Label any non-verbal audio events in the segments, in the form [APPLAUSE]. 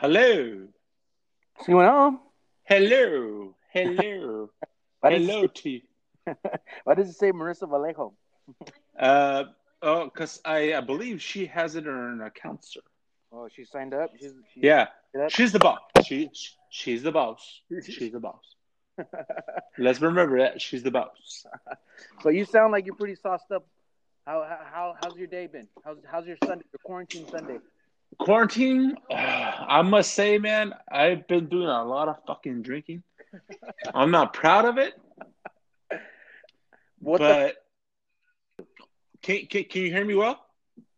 Hello. Sí, bueno. Hello. Hello. [LAUGHS] Does, Hello to you. [LAUGHS] why does it say Marissa Vallejo? Uh, oh, because I, I believe she has it in her account, sir. Oh, she signed up. She's, she, Yeah, she's the boss. She, she's the boss. She's the boss. [LAUGHS] Let's remember that she's the boss. so you sound like you're pretty sauced up. How how how's your day been? How's how's your Sunday? Your quarantine Sunday? Quarantine, [SIGHS] I must say, man, I've been doing a lot of fucking drinking. I'm not proud of it, What the? can, can can you hear me well?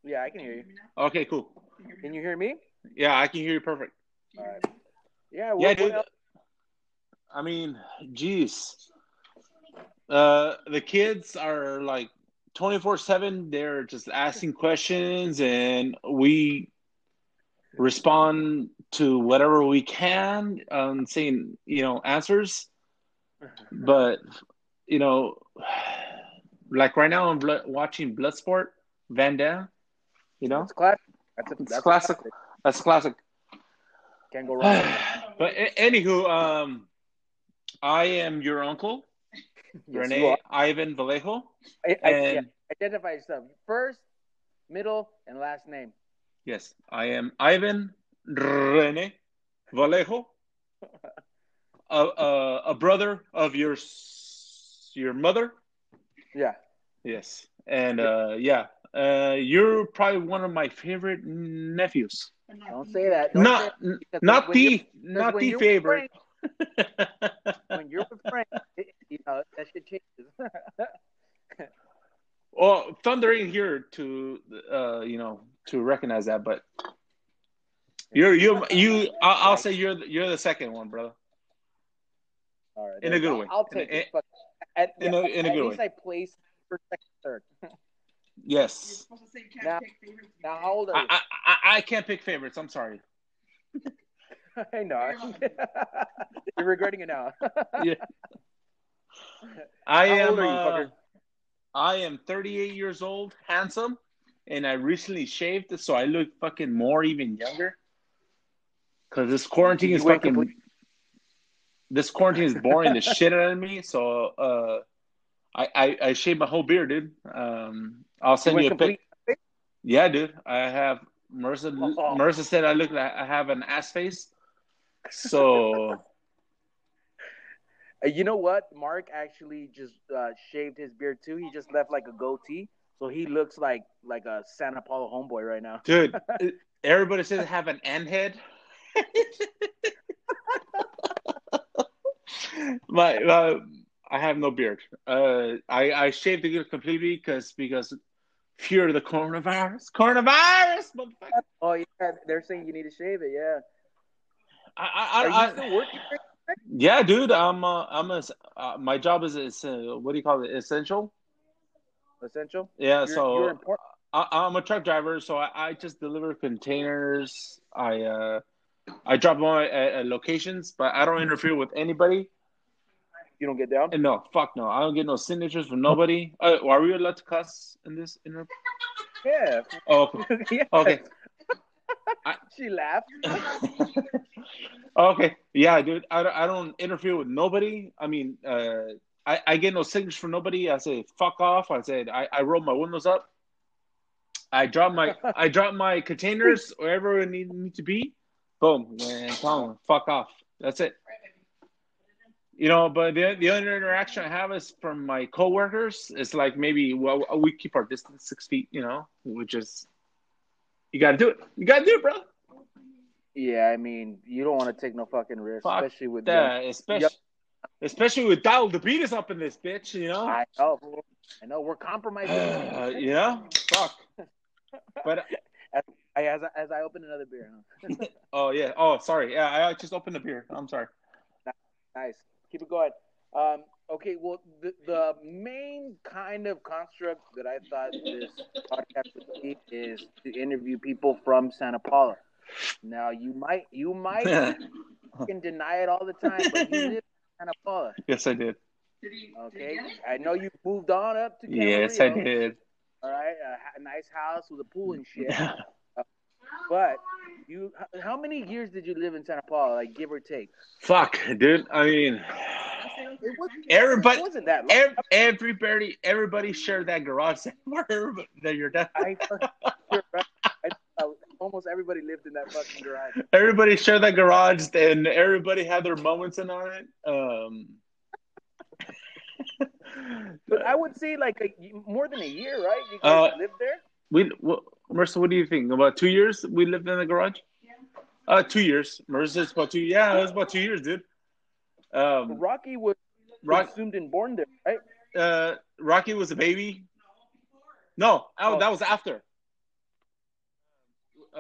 Yeah, I can hear you. Okay, cool. Can you hear me? Yeah, I can hear you perfect. All right. Yeah. Yeah, dude. else? I mean, geez. Uh, the kids are like 24 7. They're just asking questions, and we respond to whatever we can, um, saying, you know, answers. [LAUGHS] But, you know, like right now, I'm blo- watching Bloodsport, Van Damme. You know, That's classic. That's a, that's a classic. classic. that's classic. Can't go wrong. [SIGHS] but a- anywho, um, I am your uncle, that. [LAUGHS] Yes, you Ivan Vallejo. I, I, yeah, identify yourself. First, middle, and last name. Yes, I am Ivan Rene Vallejo, a, a, a brother of your your mother. Yeah. Yes, and uh, yeah, uh, you're probably one of my favorite nephews. Don't say that. Don't say Not that, not the not the favorite. Frank- [LAUGHS] when you're with Frank, it, you know that shit changes. [LAUGHS] Well, thundering here to, uh, you know, to recognize that, but you're you you. I'll, I'll say you're the, you're the second one, brother. All right, In a good I'll- way. I'll In take it. But at, in a- in a at good least way. I placed first, second, third. [LAUGHS] Yes, Now, now how old are I, you? I I I can't pick favorites. I'm sorry. [LAUGHS] I know. [LAUGHS] You're regretting it now. Yeah. I How am. you, uh. I am 38 years old, handsome, and I recently shaved, so I look fucking more even younger. Cause this quarantine is fucking. This quarantine is boring the shit out of me. So uh, I, I I shaved my whole beard, dude. Um, I'll send went you a pic. Yeah, dude. I have Marissa. Oh. Marissa said I look like I have an ass face. So [LAUGHS] Uh, You know what? Mark actually just uh, shaved his beard too. He just left like a goatee, so he looks like like a Santa Paula homeboy right now. dude, [LAUGHS] everybody says I have an N head. [LAUGHS] my, uh, I have no beard. Uh, I I shaved the beard completely because because fear of the coronavirus. Coronavirus, motherfucker. Oh yeah, they're saying you need to shave it. Yeah. I, I, Are you I, still working? Yeah, dude. I'm uh, I'm a uh, my job is is uh, what do you call it? Essential. Essential. Yeah. You're, so you're important. I, I'm a truck driver, so I, I just deliver containers. I uh, I drop them at, at locations, but I don't interfere with anybody. You don't get down. And no, fuck no, I don't get no signatures from nobody. Uh, are we allowed to cuss in this? In Yeah. oh, okay. [LAUGHS] Yes. Okay. I- [LAUGHS] she laughed. [LAUGHS] okay, yeah, dude. I, I don't interfere with nobody. I mean, uh, I, I get no signatures from nobody. I say fuck off. I said I, I roll my windows up. I drop my I drop my containers wherever it need, need to be. Boom, and tell fuck off. That's it. You know, but the the only interaction I have is from my coworkers. It's like maybe well we keep our distance six feet. You know, which is you got to do it. You got to do it, bro. Yeah, I mean, you don't want to take no fucking risk, Fuck especially with. that, especially especially with Donald the beat us up in this bitch, you know. I know. I know. We're compromising. Uh, know, fuck. [LAUGHS] But I, as, I, as I open another beer. Huh? [LAUGHS] oh yeah, oh sorry, yeah, I just opened the beer. I'm sorry. Nice. Keep it going. Um, okay, well, the, the main kind of construct that I thought this podcast would be is to interview people from Santa Paula. Now, you might you might [LAUGHS] can deny it all the time, but you live in Santa Paula. yes, I did. Okay, I know you moved on up to Camarillo, Yes, I did. All right, a, a nice house with a pool and shit. [LAUGHS] Uh, but You how many years did you live in Santa Paula, like give or take? Fuck, dude. I mean, everybody, wasn't that long. ev- everybody, everybody shared that garage somewhere [LAUGHS] that your dad. I, you're right. I, I, almost everybody lived in that fucking garage. [LAUGHS] Everybody shared that garage, and everybody had their moments in on it. Um, [LAUGHS] But I would say like a, more than a year, right? You guys Uh, lived there. we, well, Marissa, what do you think? About two years we lived in the garage. Uh, two years. Marissa's about two. Yeah, it was about two years, dude. Um, Rocky was Rock, assumed and born there, right? uh, Rocky was a baby. No, oh, Oh. that was after.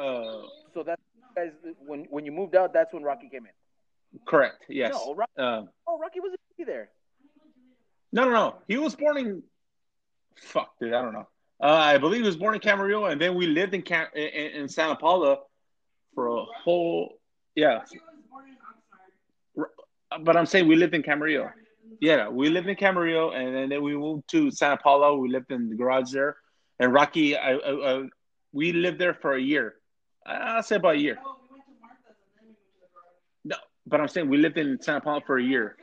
Uh, So that guys, when when you moved out, that's when Rocky came in. correct. Yes. No, Rocky, Uh, oh, Rocky was a there. no, no, no. He was born in. Fuck, dude. I don't know. Uh, I believe he was born in Camarillo, and then we lived in Cam- in, in Santa Paula for a whole. Yeah. But I'm saying we lived in Camarillo. Yeah, we lived in Camarillo, and then we moved to Santa Paula. We lived in the garage there, and Rocky, I, I, I we lived there for a year. I'll say about a year. No, but I'm saying we lived in Santa Paula for a year,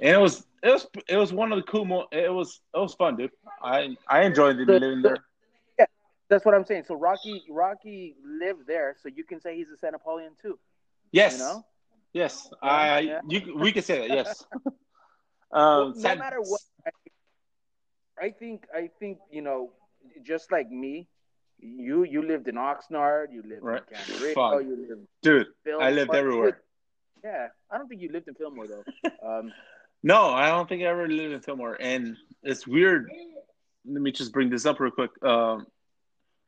and it was it was it was one of the cool. Mo- it was it was fun, dude. I I enjoyed The- living there. Yeah, that's what I'm saying. So Rocky Rocky lived there, so you can say he's a Santa Paulian too. Yes, You know, yes. I Yeah. you we could say that. Yes. [LAUGHS] Well, um, no San- matter what, I, I think I think you know, just like me, you you lived in Oxnard, you lived Right. in Camarillo, you lived dude. I lived everywhere. Yeah, I don't think you lived in Fillmore though. [LAUGHS] Um, No, I don't think I ever lived in Fillmore, and it's weird. Let me just bring this up real quick. Um,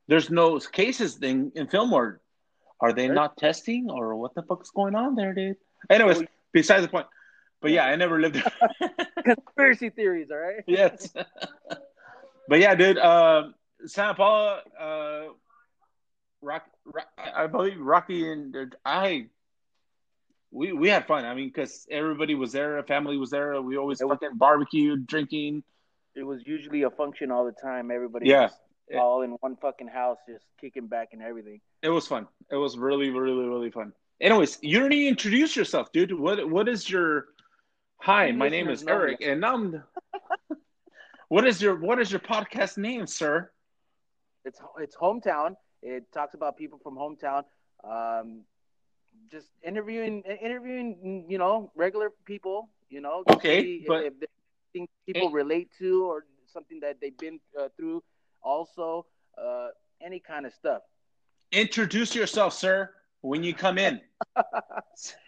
there's no cases in, in Fillmore. Are they Right. not testing, or what the fuck's going on there, dude? Anyways, Well, besides the point. But yeah, I never lived there. [LAUGHS] conspiracy theories, all right? [LAUGHS] yes. but yeah, dude. Um, Santa Paula, uh, Rock, Rock, I believe Rocky and I, we we had fun. I mean, because everybody was there, family was there. We always It fucking barbecued, drinking. It was usually a function all the time. Everybody Yeah. all in one fucking house, just kicking back and everything. It was fun. It was really, really, really fun. Anyways, you even introduce yourself, dude. What what is your? Hi, my name is Eric, and I'm. what is your What is your podcast name, sir? It's it's hometown. It talks about people from hometown. Um, just interviewing interviewing you know regular people. You know, Okay, see if- but- if things people relate to or something that they've been uh, through. Also, uh, any kind of stuff. Introduce yourself, sir, when you come in. [LAUGHS]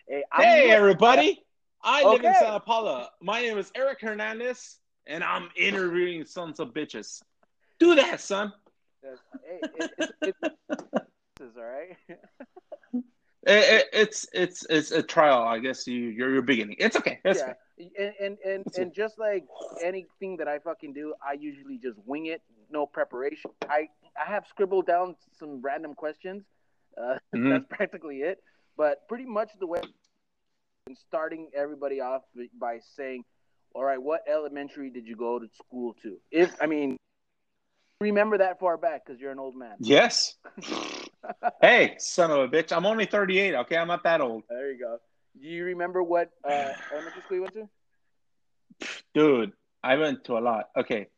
hey, hey, everybody! I live in Santa Paula. My name is Eric Hernandez, and I'm interviewing sons of bitches. Do that, son. It, it's, it's, it's [LAUGHS] all right. It- it- it's it's it's a trial, I guess. You you're your beginning. It's okay. It's yeah, and and and, It's and just like anything that I fucking do, I usually just wing it, no preparation. I I have scribbled down some random questions. Uh, [LAUGHS] Mhm. That's practically it. But pretty much the way and starting everybody off by saying, "All right, what elementary did you go to school to?" If I mean, remember that far back because you're an old man. Yes. [LAUGHS] hey, son of a bitch. I'm only 38, okay? I'm not that old. There you go. Do you remember what uh, [SIGHS] elementary school you went to? Dude, I went to a lot. Okay.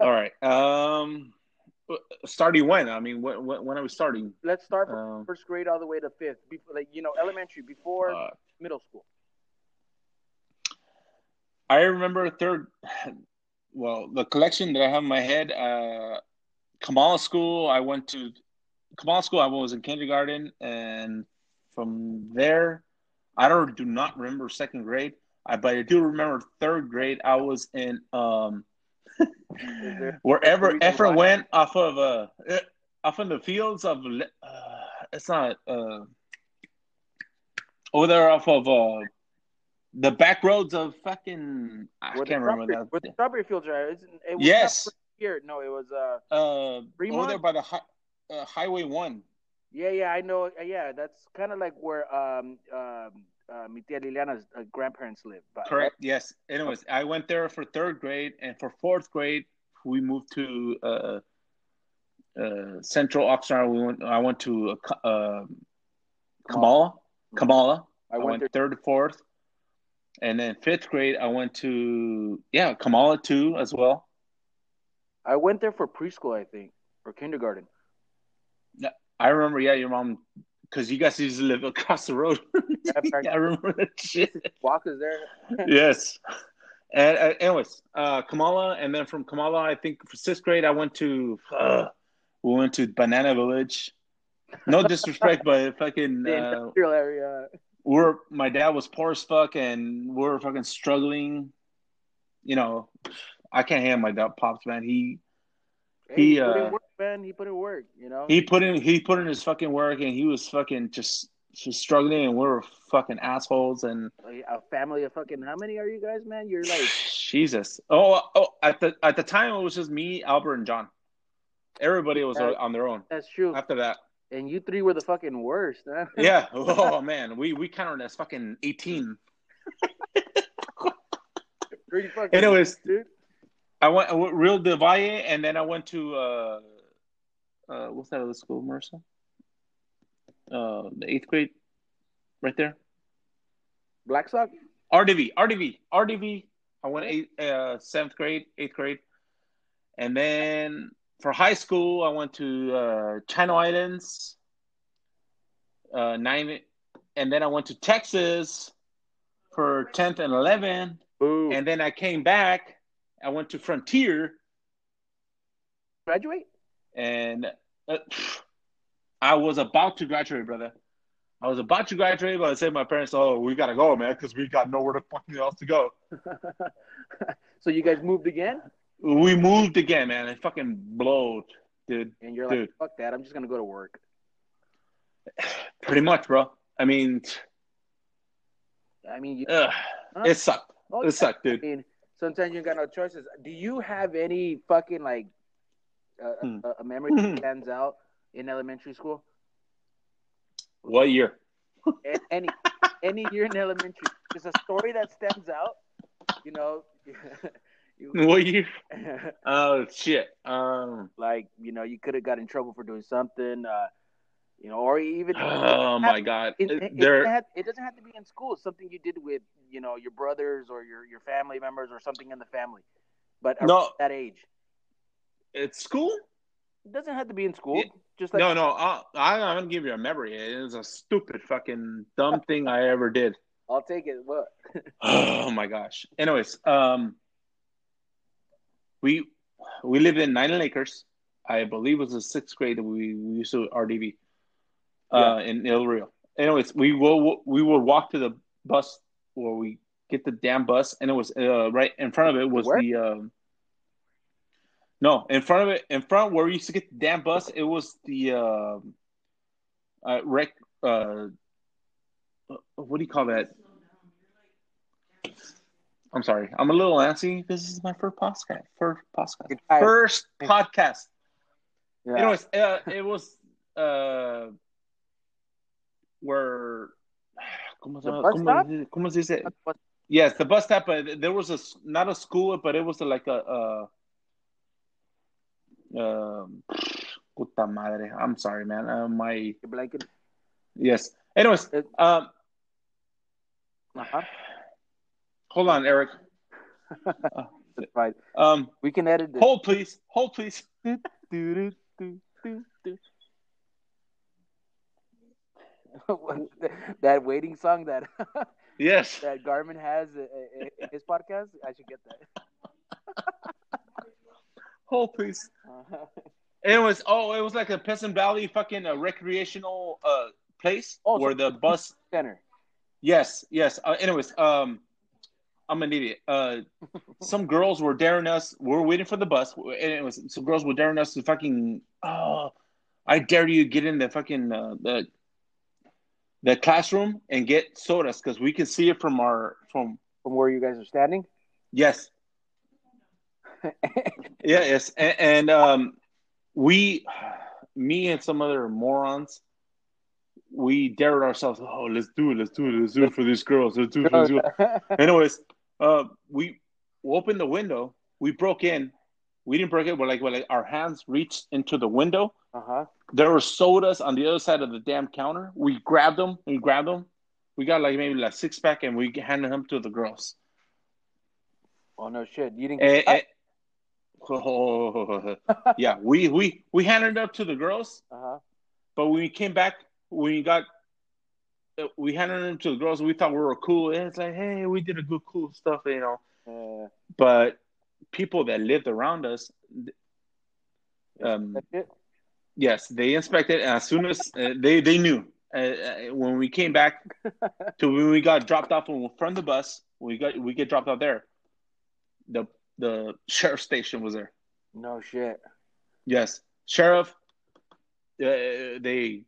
All right. Um starting when? I mean, when when, are we starting? Let's start from Um, first grade all the way to fifth. Before, like you know, elementary before uh, middle school. I remember third well, the collection that I have in my head, uh Kamala School, I went to Kamala School, I was in kindergarten and from there I don't do not remember second grade. I but I do remember third grade I was in um [LAUGHS] wherever Is there a reason Efren went off of uh eh, off in the fields of uh, it's not uh over there off of uh the back roads of fucking I can't remember strawberry- Where the strawberry fields are. It was, it was Yes. here. No, it was. Uh, Uh, over there by the hi- uh, highway one. yeah, yeah, I know. uh, Yeah, that's kind of like where um um uh, mi tia Liliana's uh, grandparents live. But, Correct. Yes. Anyways, I went there for third grade, and for fourth grade, we moved to uh, uh, Central Oxnard. We went. I went to uh, uh, Kamala. Kamala. I I went went third fourth, and then fifth grade I went to yeah Kamala too as well. I went there for preschool, I think, or kindergarten. I remember yeah your mom because you guys used to live across the road. [LAUGHS] I remember that shit. Walk is there. [LAUGHS] yes. And uh, anyways, uh, Kamala, and then from Kamala, I think for sixth grade, I went to uh, we went to Banana Village. No [LAUGHS] disrespect, but fucking The uh, industrial area. We're my dad was poor as fuck, and we're fucking struggling. You know, I can't handle my dad pops, man. He Hey, he, he put uh, in work, man. He put in work. You know. he put in he put in his fucking work, and he was fucking just just struggling, and we were fucking assholes, and a family of fucking how many are you guys, man? You're like [SIGHS] Jesus. Oh, oh, at the at the time it was just me, Albert, and John. Everybody was Yeah. on their own. that's true. After that, And you three were the fucking worst. Huh? [LAUGHS] yeah. Oh man, we we counted as fucking eighteen. Pretty fucking. Anyways, dude. I went, I went Rio del Valle, and then I went to uh, uh, what's that other school, Marissa? Uh, the eighth grade, right there. Black Sock. RDV, RDV, RDV. I went eight, uh, seventh grade, eighth grade, and then for high school, I went to uh, Channel Islands, uh, nine, and then I went to Texas for tenth and eleven, Boo. and then I came back. I went to Frontier, graduate. and uh, I was about to graduate, brother. I was about to graduate, but I said to my parents, "Oh, we gotta go, man, because we got nowhere to [LAUGHS] fucking else to go." [LAUGHS] so you guys moved again, We moved again, man. It fucking blowed, dude. and you're like, "Fuck that! I'm just gonna go to work." [SIGHS] Pretty much, bro. I mean, I mean, you, ugh, Huh? it sucked. oh, It sucked, dude. I mean, sometimes you got no choices. Do you have any fucking like uh, Hmm. a, a memory that stands out in elementary school? What year? Any any year in elementary, just a story that stands out. You know, [LAUGHS] What year? [LAUGHS] Oh shit. Um. like you know, you could have got in trouble for doing something. Uh, you know, or even Oh my god. It, it, it, doesn't have, it doesn't have to be in school. It's something you did with, you know, your brothers or your, your family members or something in the family. But No. that age, It's school. it doesn't have to be in school. Just like No, no. I, I'm gonna give you a memory. It was a stupid, fucking, dumb thing I ever did. [LAUGHS] I'll take it. What? [SIGHS] Oh my gosh. Anyways, um, we we lived in Nyeland Acres. I believe it was the sixth grade that we, we used to RDB uh, in El Rio. Anyways, we will we would walk to the bus where we get the damn bus, and it was uh, right in front of it was Where? the um, no in front of it in front where we used to get the damn bus. It was the um uh, rec uh, what do you call that? I'm sorry. I'm a little antsy. This is my first podcast. First podcast. First podcast. Yeah. Anyways, uh, it was uh, where. ¿Cómo se, The bus ¿Cómo, stop? ¿Cómo se dice? Yes, the bus stop. But there was a not a school, but it was like a. Uh, um, puta madre. I'm sorry, man. Uh, my blanket. yes. Anyways, um, Uh-huh. Hold on, Eric. [LAUGHS] That's fine. Um, We can edit this. hold please. Hold please. [LAUGHS] Do, do, do, do, do. [LAUGHS] that waiting song that Yes. that Garmin has uh, uh, in his podcast, I should get that. Hold please. It was oh, it was like a Pleasant Valley fucking uh, recreational uh place Oh, so- where the bus. Center. Yes, yes. Uh, anyways, um, I'm an idiot. Uh, [LAUGHS] some girls were daring us. We were waiting for the bus, and it was some girls were daring us to fucking. Oh, I dare you get in the fucking uh, the the classroom and get sodas because we can see it from our from. From where you guys are standing. Yes, [LAUGHS] yeah, yes, and, and um, we, me and some other morons, we dared ourselves. Oh, let's do it! Let's do it! Let's do it for these girls! Let's do it for these girls! Anyways, uh, we opened the window. We broke in, We didn't break it. But like, we're like our hands reached into the window. Uh huh. There were sodas on the other side of the damn counter. We grabbed them. We grabbed them. We got like maybe like six pack, and we handed them to the girls. Oh no shit! You didn't. Eh, Get eh, oh, [LAUGHS] yeah, we we we handed it up to the girls. uh huh. But when we came back, we got we handed them to the girls. We thought we were cool. And it's like, hey, we did a good, cool stuff, you know. Uh, But people that lived around us, um, yes, they inspected. And as soon as uh, they they knew uh, uh, when we came back [LAUGHS] to when we got dropped off from the bus, we got we get dropped off there. The the sheriff station was there. No shit. Yes, sheriff. Uh, they,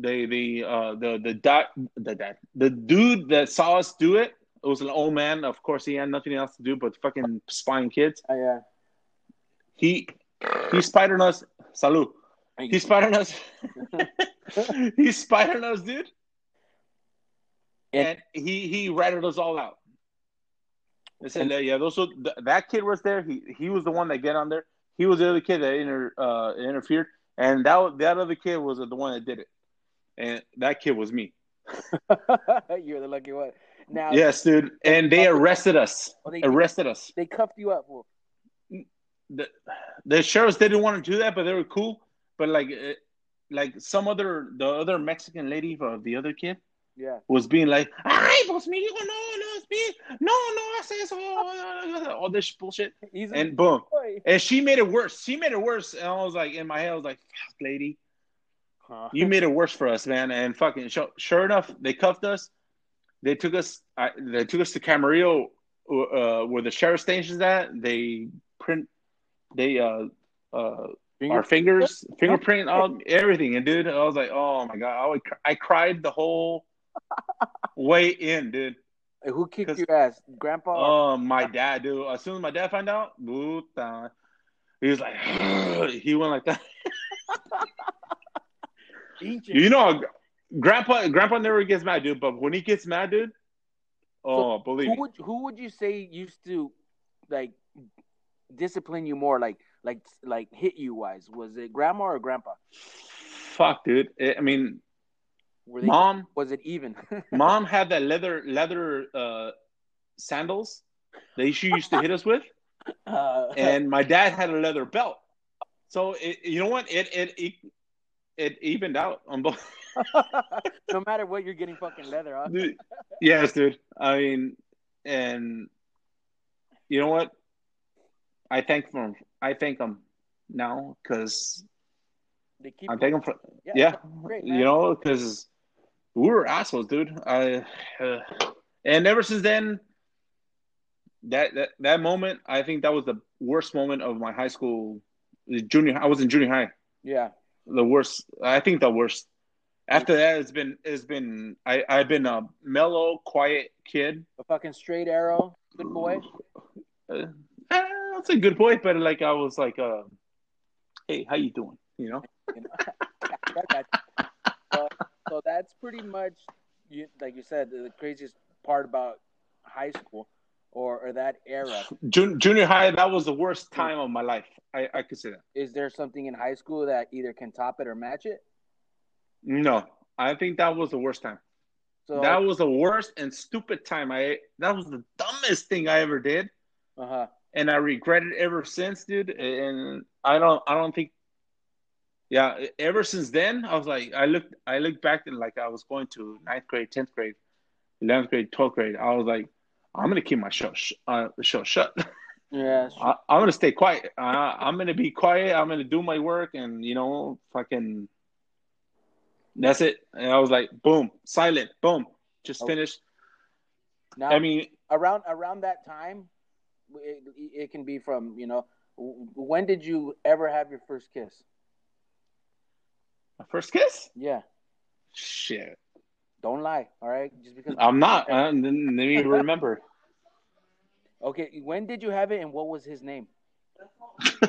they, the, uh, the, the dad, the the dude that saw us do it. It was an old man. Of course, he had nothing else to do but fucking spying kids. Oh, yeah. He, he spied on us. Salud. [LAUGHS] [LAUGHS] He spied on us. he spied us, dude. And he he ratted us all out. They said, "Yeah, those were, th- that kid was there. He he was the one that get on there. He was the other kid that inter, uh, interfered, and that that other kid was the one that did it, and that kid was me. [LAUGHS] You're the lucky one. Now, Yes, dude. And they arrested us. Oh, they, Arrested us. they cuffed you up. Well, The the sheriffs didn't want to do that, but they were cool. But like uh, like some other the other Mexican lady of the other kid yeah. was being like, "Ay, pues mi hijo, no, no, es mi, no, no hace eso," [LAUGHS] all this bullshit, He's and boom. boy. And she made it worse. She made it worse. And I was like, in my head, I was like, fuck, lady, Huh. you made it worse for us, man. And fucking, sure, sure enough, they cuffed us. They took us. I, they took us to Camarillo, uh, where the sheriff station's at. They print, they uh, uh, our fingers, fingerprint, all everything. And dude, I was like, oh my god, I, would, I cried the whole way in, dude. Hey, Who kicked your ass? Grandpa? Oh, my dad, dude. As soon as my dad found out, he was like, [SIGHS] he went like that. [LAUGHS] You know, grandpa, grandpa never gets mad, dude. But when he gets mad, dude, oh, believe who would who would you say used to like discipline you more, like like like hit you wise? Was it grandma or grandpa? fuck, dude. I mean, Were they mom, was it even? [LAUGHS] mom had that leather leather uh, sandals that she used to hit us with, [LAUGHS] uh, and my dad had a leather belt. So it, you know what? It it it, it evened out on both. [LAUGHS] no matter what, you're getting fucking leather, huh? Dude, yes, dude. I mean, and you know what? I thank them. I thank them now because They keep I thank them for yeah, yeah. great, you know, because we were assholes, dude. I uh, and ever since then, that, that that moment, I think that was the worst moment of my high school junior. I was in junior high. yeah. The worst. I think the worst. After that, it's been it's been I I've been a mellow, quiet kid. A fucking straight arrow, good boy. Uh, eh, that's a good boy, but like I was like, uh, hey, how you doing? You know? You know? [LAUGHS] So, so that's pretty much you, like you said the craziest part about high school or, or that era. Jun- junior high, that was the worst time of my life. I I could say that. Is there something in high school that either can top it or match it? No, I think that was the worst time. So that was the worst and stupid time. I that was the dumbest thing I ever did, uh huh. and I regret it ever since, dude. And I don't I don't think. Yeah, ever since then, I was like, I looked, I looked back and like I was going to ninth grade, tenth grade, eleventh grade, twelfth grade. I was like, I'm gonna keep my show, sh- uh, show shut. Yeah. [LAUGHS] I, I'm gonna stay quiet. Uh, I'm gonna be quiet. I'm gonna do my work, and you know, fucking. That's it. And I was like, boom, silent, boom, just Okay. finished. Now I mean, around around that time, it, it can be from you know. When did you ever have your first kiss? my first kiss. Yeah. Shit, Don't lie. All right. Just because. I'm not. [LAUGHS] Uh, let me remember. Okay. When did you have it, and what was his name? [LAUGHS]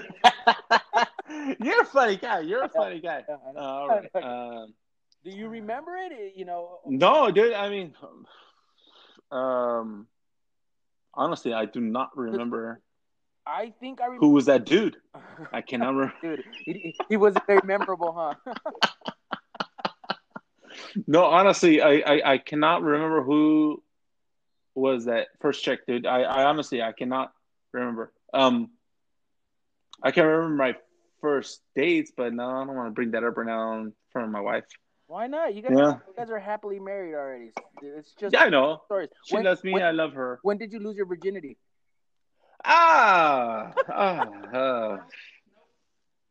You're a funny guy. You're a funny guy. Uh, all right. Um, [LAUGHS] Do you remember it? It- You know. no, dude. I mean, um, honestly, I do not remember. I think I remember. Who was that dude? I cannot remember. Dude, he, he wasn't very memorable, huh? No, honestly, I, I, I cannot remember who was that first check, dude. I, I honestly I cannot remember. Um, I can't remember my first dates, but no, I don't want to bring that up right now in front of my wife. Why not? You guys, Yeah. you guys are happily married already. It's just Yeah, I know. stories. She When- loves me. when- I love her. When did you lose your virginity? Ah, ah, uh,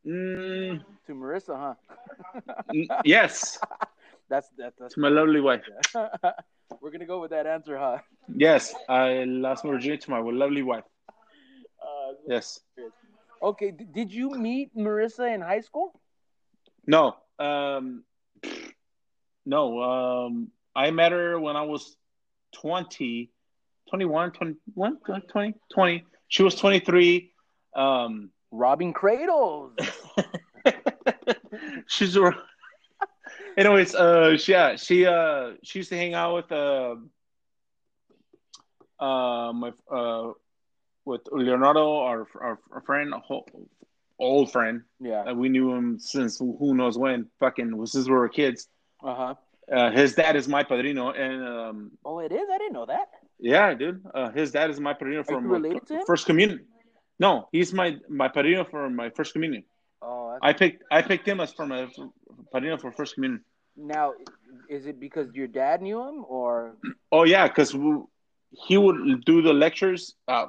mm, To Marissa, huh? yes, That's that, that's. to my lovely wife. [LAUGHS] We're gonna go with that answer, huh? Yes, I lost my virginity to my lovely wife. Uh, Yes. okay. d- Did you meet Marissa in high school? No. Um. No. Um. I met her when I was 20, 21, 21, 20, 20. She was 23. Um. Robbing cradles. [LAUGHS] She's a. Anyways, uh, she, yeah, she, uh, she used to hang out with, uh, uh, my, uh, with Leonardo, our, our, our friend, old friend. Yeah. Uh, we knew him since who knows when. Fucking since we were kids. Uh huh. Uh, his dad is my padrino, and um, Oh, it is. I didn't know that. yeah, dude, uh, his dad is my padrino from related to him? first communion. No, he's my my padrino for my first communion. I picked I picked him as for a padrino for first communion. now is it because your dad knew him or? Oh yeah, because he would do the lectures. Uh,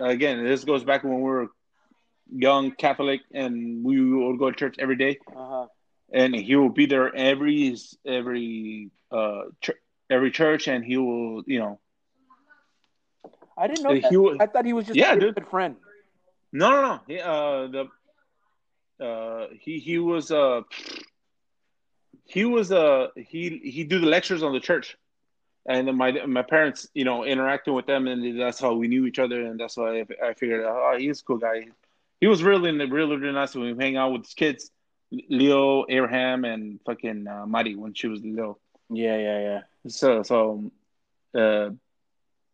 again, this goes back when we were young Catholic, and we would go to church every day. Uh huh. and he will be there every every uh ch- every church, and he will you know I didn't know He that. would- I thought he was just Yeah, a dude. good friend. no no no he, uh the uh he he was uh he was uh he he do the lectures on the church, and my my parents you know interacting with them, and that's how we knew each other, and that's why I, I figured oh he's a cool guy. He was really really really nice when we hang out with his kids. Leo, Abraham, and fucking uh, Mari when she was little. Yeah, yeah, yeah. So so, uh,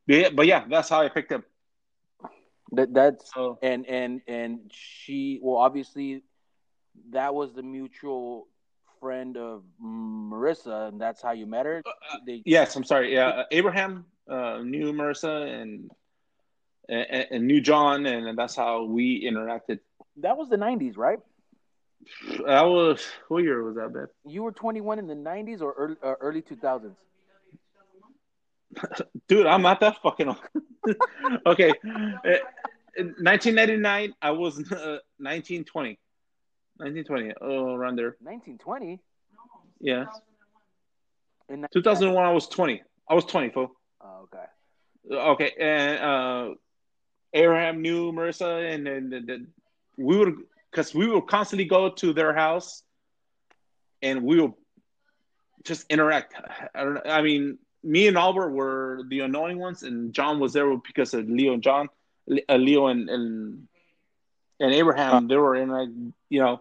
but yeah, but yeah, that's how I picked him. That that's So and and and she well obviously that was the mutual friend of Marissa and that's how you met her. They, yes, I'm sorry. Yeah, uh, Abraham uh, knew Marissa and, and and knew John, and that's how we interacted. that was the '90s, right? That was what year was that, babe? You were 21 in the '90s or early, uh, early 2000s. [LAUGHS] Dude, I'm not that fucking old. [LAUGHS] okay, Uh, 1999, I was uh, 1920. 1920, oh, around there. 1920. Yeah, In that- 2001, I was 20. I was 20, fool. Oh, okay. Okay, and uh, Abraham knew Marissa, and then the, the, we would because we would constantly go to their house, and we would just interact. I don't. know. I mean, me and Albert were the annoying ones, and John was there because of Leo and John, uh, Leo and and and Abraham. They were in like you know,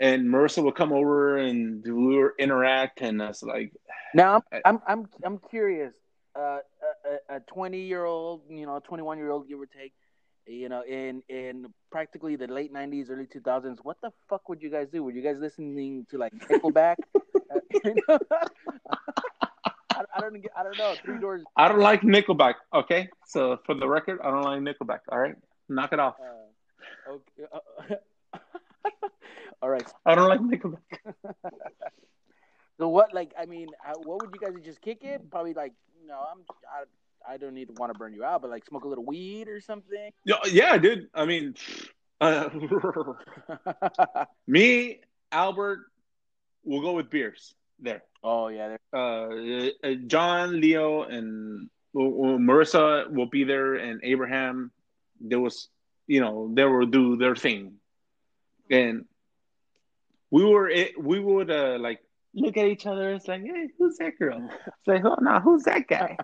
and Marissa would come over, and we would interact, and it's like Now I- I'm I'm I'm I'm curious. Uh, a- a 20 year old, you know, 21 year old, give or take, you know, in in practically the late 90s, early 2000s. What the fuck would you guys do? Were you guys listening to like Nickelback? Uh, you know? I, I don't get. I don't know. Three Doors. I don't like Nickelback. Okay, so for the record, I don't like Nickelback. All right, knock it off. Uh, okay. uh, [LAUGHS] all right. I don't like Nickelback. [LAUGHS] So what? Like, I mean, uh, what would you guys just kick it? Probably like, no, I'm. I, I don't need to want to burn you out, but like smoke a little weed or something. Yeah, yeah, dude. I mean, uh, [LAUGHS] me, Albert, we'll go with beers there. oh yeah, there- Uh, uh, John, Leo, and well, Marissa will be there, and Abraham. There was, you know, they will do their thing, and we were it, we would uh, like look at each other. It's like, hey, who's that girl? It's like, oh no, who's that guy?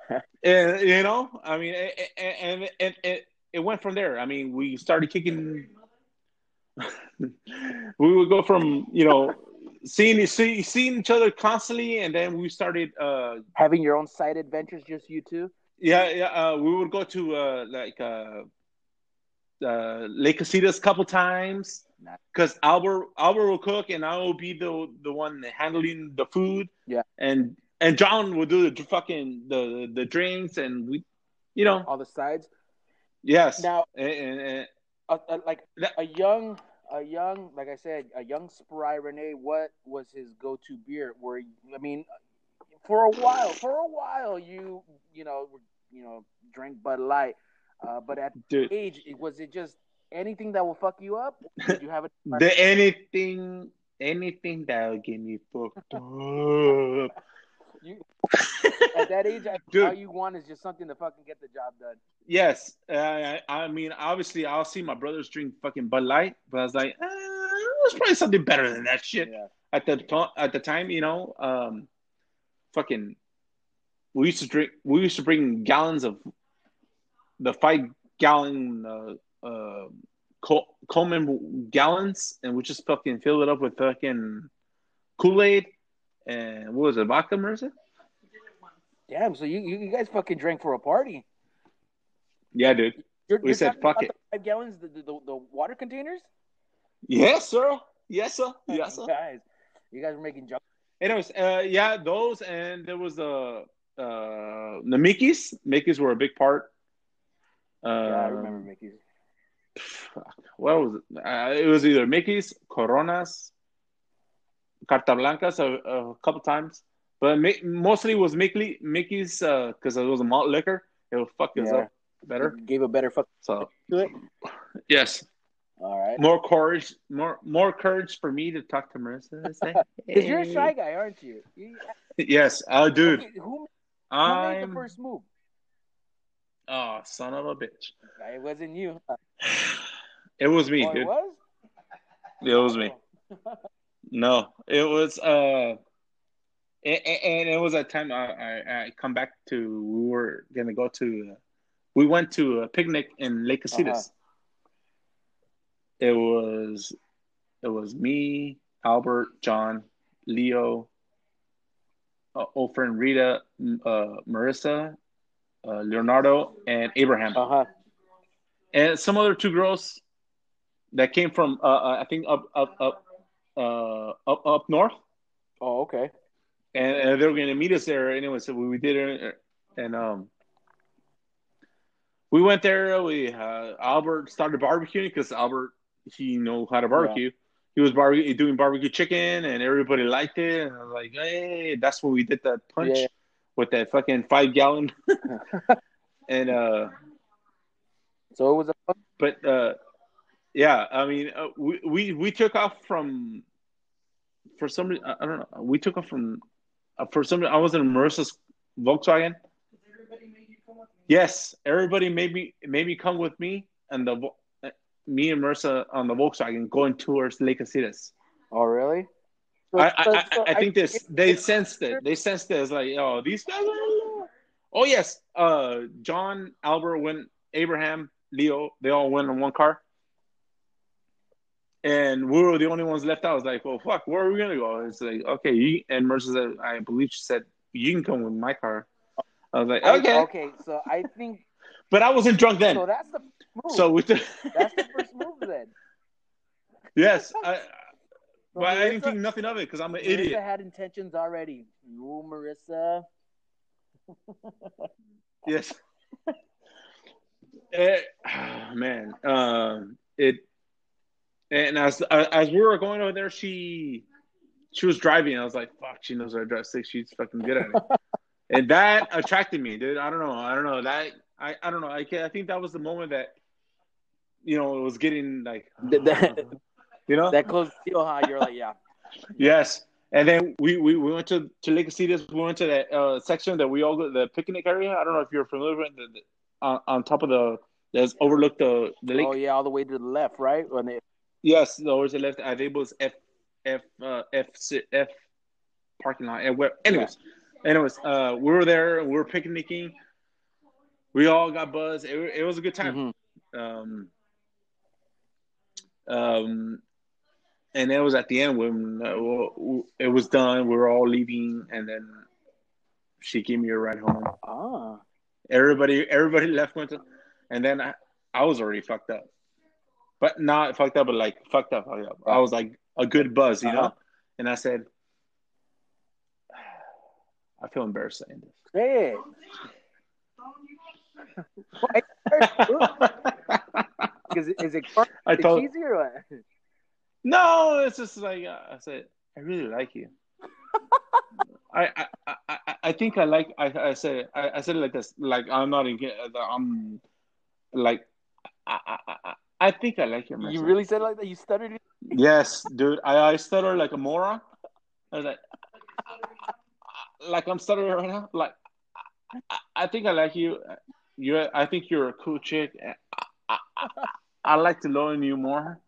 [LAUGHS] and you know, I mean, and and, and, and it went from there. I mean, we started kicking. [LAUGHS] we would go from you know seeing see, seeing each other constantly, and then we started. uh having your own side adventures, just you two. Yeah, yeah. Uh, we would go to uh like uh Lake Casitas a couple times because Albert Albert will cook and I will be the the one handling the food. Yeah. and and John will do the fucking the the drinks and we, you know, All the sides. yes. Now, And- and- and- uh, uh, like That- a young, a young, like I said, a young Spry Rene. What was his go-to beer? Where I mean, for a while, for a while, you you know, you know, drank Bud Light, uh, but at dude, age, was it just anything that will fuck you up? Did you have it? [LAUGHS] the anything anything that will get me fucked up. [LAUGHS] You, at that age, I, all you want is just something to fucking get the job done. Yes, uh, I, mean, obviously, I'll see my brothers drink fucking Bud Light, but I was like, uh, there's probably something better than that shit Yeah. at the at the time, you know. Um, fucking, we used to drink. We used to bring gallons of the five gallon uh, uh, Col- Coleman gallons, and we just fucking fill it up with fucking Kool Aid and what was it, vodka, Marissa? Damn. So you, you you guys fucking drank for a party. Yeah, dude. You're, We you're said, "Fuck it." the Five gallons, the, the, the, the water containers. Yes, sir. Yes, sir. Yes, sir. [LAUGHS] guys, you guys were making jokes. Anyways, uh, yeah, those and there was the uh, the Mickeys. Mickeys were a big part. Uh, yeah, I remember Mickey's. What was it? Uh, it was either Mickey's, Coronas, Carta Blancas a, a couple times, but mi- mostly was Mickey, Mickey's because it was a malt liquor. It would fuck us Yeah. up better. Gave a better fuck So to it. yes, All right. more courage, more more courage for me to talk to Marissa. Because [LAUGHS] you're a shy guy, aren't you? you [LAUGHS] Yes, oh, dude, Okay, who, who made the first move? Oh, son of a bitch. It wasn't you. [SIGHS] It was me, Oh, it was? It was me. [LAUGHS] No, it was uh, and, and it was a time I, I I come back to. We were gonna go to. Uh, we went to a picnic in Lake Casitas. Uh-huh. It was, it was me, Albert, John, Leo, uh, old friend Rita, uh, Marissa, uh, Leonardo, and Abraham. Uh huh. and some other two girls that came from uh, uh, I think up up up uh, up up north, Oh, okay. and, and they were going to meet us there anyway. So we, we did it, and um, we went there. We uh, Albert started barbecuing because Albert he know how to barbecue. He was barbecue doing barbecue chicken, and everybody liked it. And I was like, hey, that's when we did that punch Yeah. With that fucking five gallon, [LAUGHS] and uh. So it was a but uh, yeah, I mean, uh, we, we we took off from for some reason I don't know. We took off from uh, for some reason I was in Marissa's Volkswagen. Yes, everybody made me made me come with me and the uh, me and Marissa on the Volkswagen going towards Lake Casitas. Oh, really? I, I, so- I, I think this they sensed it. They sensed it as like, oh, these guys are. Oh yes, uh, John, Albert, went Abraham, Leo, they all went in one car, and we were the only ones left out. I was like, well, fuck, where are we gonna go? It's like, okay, you, and Mercer said, I believe she said, you can come with my car. I was like, okay, okay. So I think but I wasn't drunk then, so. That's the move. so we took. [LAUGHS] that's the first move then. yes, I, So but I didn't think nothing of it because I'm an Marissa idiot. I had intentions already. You, Marissa. [LAUGHS] Yes. Eh, [SIGHS] man, um, it and as as we were going over there, she she was driving. I was like, "Fuck!" She knows how to drive six. She's fucking good at it, [LAUGHS] and that attracted me, dude. I don't know. I don't know that. I I don't know. I can, I think that was the moment that you know it was getting like That- that- you know That close deal, huh? You're like, yeah. [LAUGHS] Yes. And then we, we, we went to, to Lake Casitas. We went to that uh, section that we all go, the picnic area. I don't know if you're familiar with the, the, on, on top of the, that's overlooked the, the lake. Oh yeah, all the way to the left, right? When they Yes, the over to the left. I think it was F, F, uh, F, F parking lot. And where, anyways, anyways, uh, we were there. We were picnicking. We all got buzzed. It, it was a good time. Mhm. Um, um, and it was at the end when uh, it was done. We were all leaving, and then she gave me a ride home. Ah. Everybody, everybody [LAUGHS] left, went to, and then I, I was already fucked up. but not fucked up, but like fucked up. Fucked up. I was like a good buzz, you Uh-huh. know. And I said, [SIGHS] I feel embarrassed saying this. Say [LAUGHS] it. [LAUGHS] Is it, is it? I told cheesy or what? No, it's just like uh, I said. I really like you. [LAUGHS] I, I, I, I- think I like. I, I said. I, I said it like this. Like I'm not in. I'm like. I, I, I, I think I like your You really said it like that? You stuttered it? [LAUGHS] Yes, dude. I, I stutter like a moron. I was like, like I'm stuttering right now. Like, I, I think I like you. You, I think you're a cool chick. I, I, I like to learn you more.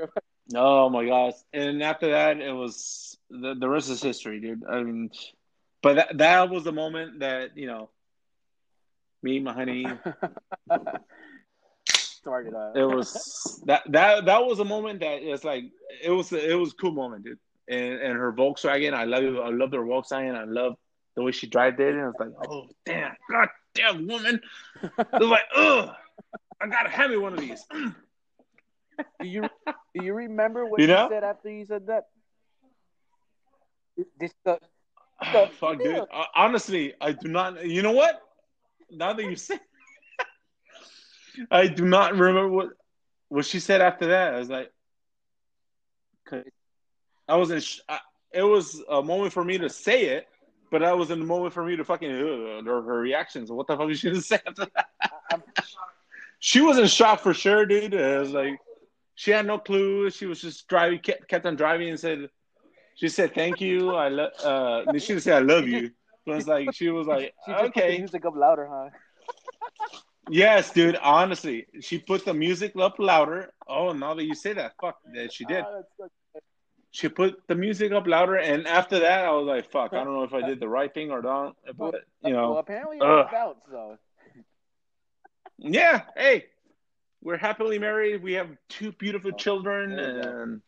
[LAUGHS] Oh my gosh! And after that, it was the the rest is history, dude. I mean, but that that was the moment that you know, me, my honey. [LAUGHS] Started It was that that that was a moment that it's like it was it was a cool moment, dude. And and her Volkswagen, I love I love her Volkswagen. I love the way she drive it. And I was like, oh damn, god damn woman. It was like, [LAUGHS] ugh, I gotta have me one of these. Do you do you remember what You you, know? said after you said that? This [SIGHS] Fuck, dude. Uh, honestly, I do not. You know what? Now that you say, [LAUGHS] I do not remember what what she said after that. I was like, I wasn't. Sh- I, it was a moment for me to say it, but that was in the moment for me to fucking uh, her, her reactions. What the fuck was she gonna say after that? [LAUGHS] She was in shock for sure, dude. It was like she had no clue. She was just driving, kept, kept on driving, and said, "She said thank you. I love." Uh, she say I love you. But it's like she was like, [LAUGHS] she just put the "Okay, music up louder, huh? [LAUGHS] yes, dude." Honestly, she put the music up louder. Oh, now that you say that, fuck, that she did. Ah, so- She put the music up louder, and after that, I was like, "Fuck, I don't know if I did the right thing or not." But you well, know, apparently it worked out. So yeah. Hey, we're happily married. We have two beautiful Oh, children, there you go. and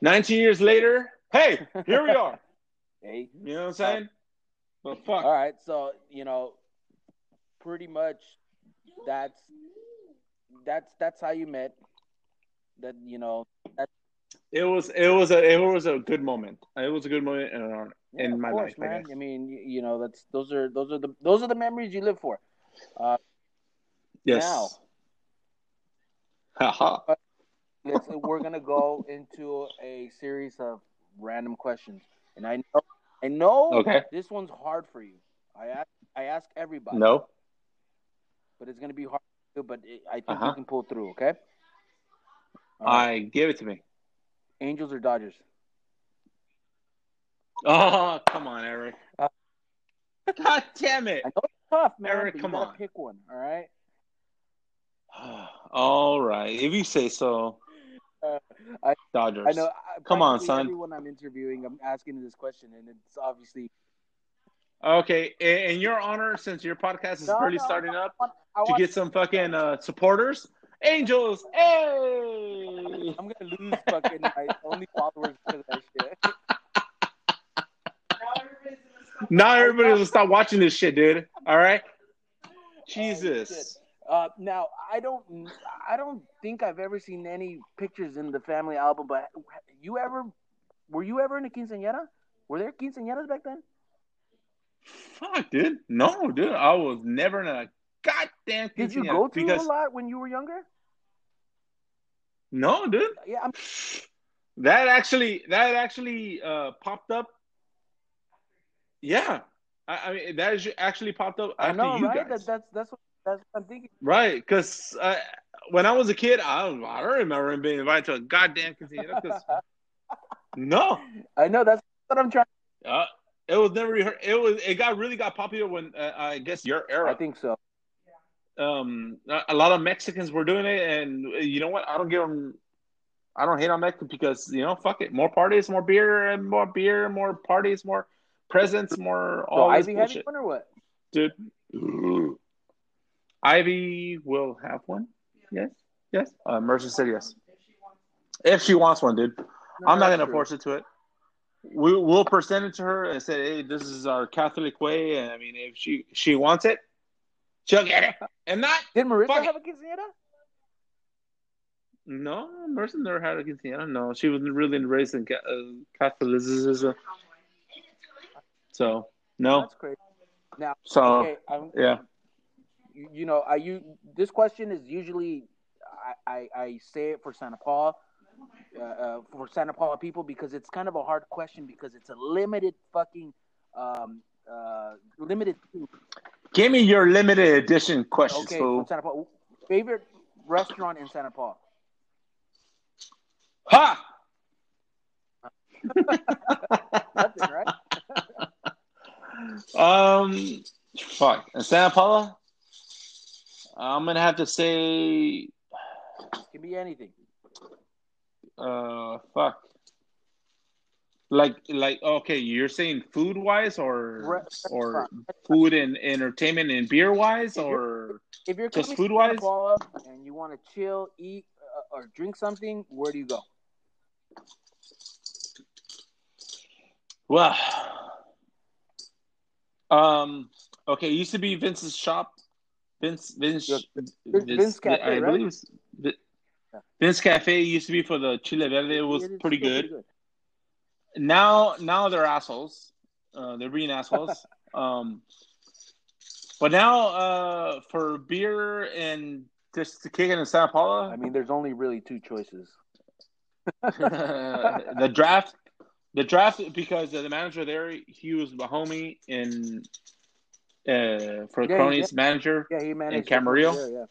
19 years later, hey, here we are. [LAUGHS] hey, You know what I'm saying? But fuck. all right. So you know, pretty much that's that's that's how you met. That you know, that, It was it was a it was a good moment. It was a good moment in our yeah, in my course, life. I man. guess. I mean, you, you know, that's those are those are the those are the memories you live for. Uh, Yes. Now. Haha. we're gonna go into a series of random questions, and I know I know Okay. this one's hard for you. I ask I ask everybody, No. but it's gonna be hard. For you, but it, I think Uh-huh. you can pull through. Okay. All right. I give it to me. Angels or Dodgers? Oh, come on, Eric. Uh, [LAUGHS] God damn it. I know it's tough, man. Eric, come on. pick one. All right. [SIGHS] All right. If you say so. Uh, I- Dodgers. I know. I- Come on, son. Everyone I'm interviewing, I'm asking this question, and it's obviously Okay. In in your honor, since your podcast is No, barely no, starting up, I to get some fucking uh, supporters, Angels. Hey. I'm gonna lose fucking my only followers because of that shit. Now everybody's gonna stop watching this shit, dude. All right. Jesus. Uh, now I don't, I don't think I've ever seen any pictures in the family album. But you ever, were you ever in a quinceañera? Were there quinceañeras back then? Fuck, dude. No, dude. I was never in a goddamn. Did you go to because a lot when you were younger? no, dude. Yeah, I'm, That actually, that actually uh, popped up. Yeah, I, I mean that is- actually popped up I know, you right? guys, That, that's that's what, that's what I'm thinking. right? Because uh, when I was a kid, I don't, I don't remember being invited to a goddamn. 'cause- [LAUGHS] no, I know that's what I'm trying. uh, it was never. heard. It was. It got really got popular when uh, I guess your era. I think so. um a lot of Mexicans were doing it, and you know what? I don't give them. I don't hate on Mexicans because you know, fuck it. More parties, more beer, and more beer, more parties, more presents, more So all this Ivy having bullshit, one or what? dude. Ivy will have one. Yes, yes. Uh, Mercer said yes. If she wants one, dude. No, I'm not gonna true. force it to it. We, we'll present it to her and say, "Hey, this is our Catholic way." And I mean, if she she wants it, She'll get it. And not Did Marissa it. have a quinceañera? no, Marissa never had a quinceañera. No, she was really raised in uh, Catholicism. So no, That's crazy. Now, so okay, yeah. you, you know, I you this question is usually I, I, I say it for Santa Paula, uh, uh, for Santa Paula people because it's kind of a hard question because it's a limited fucking um uh limited. Give me your limited edition questions, Okay, fool. Santa Paula, favorite restaurant in Santa Paula. Ha! [LAUGHS] Nothing, right? Um, fuck. In Santa Paula, I'm gonna have to say, Can be anything. uh, fuck. Like, like, okay, you're saying food wise, or Re- or food and entertainment and beer wise, If you're- or If you're Just food wise? And you want to chill, eat, uh, or drink something, where do you go? well, um, okay, it used to be Vince's shop. Vince, Vince, Yeah, Vince, Vince Cafe, I right? believe it's Vi- Vince Cafe used to be for the chile verde. It was It pretty good. now now they're assholes. Uh, they're being assholes. [LAUGHS] um, but now uh, for beer and just to kick it in Sao I mean, there's only really two choices. [LAUGHS] the draft, the draft because the manager there, he was a homie in uh, for Yeah, Crony's manager. Yeah, he managed. Camarillo? Yeah, yeah.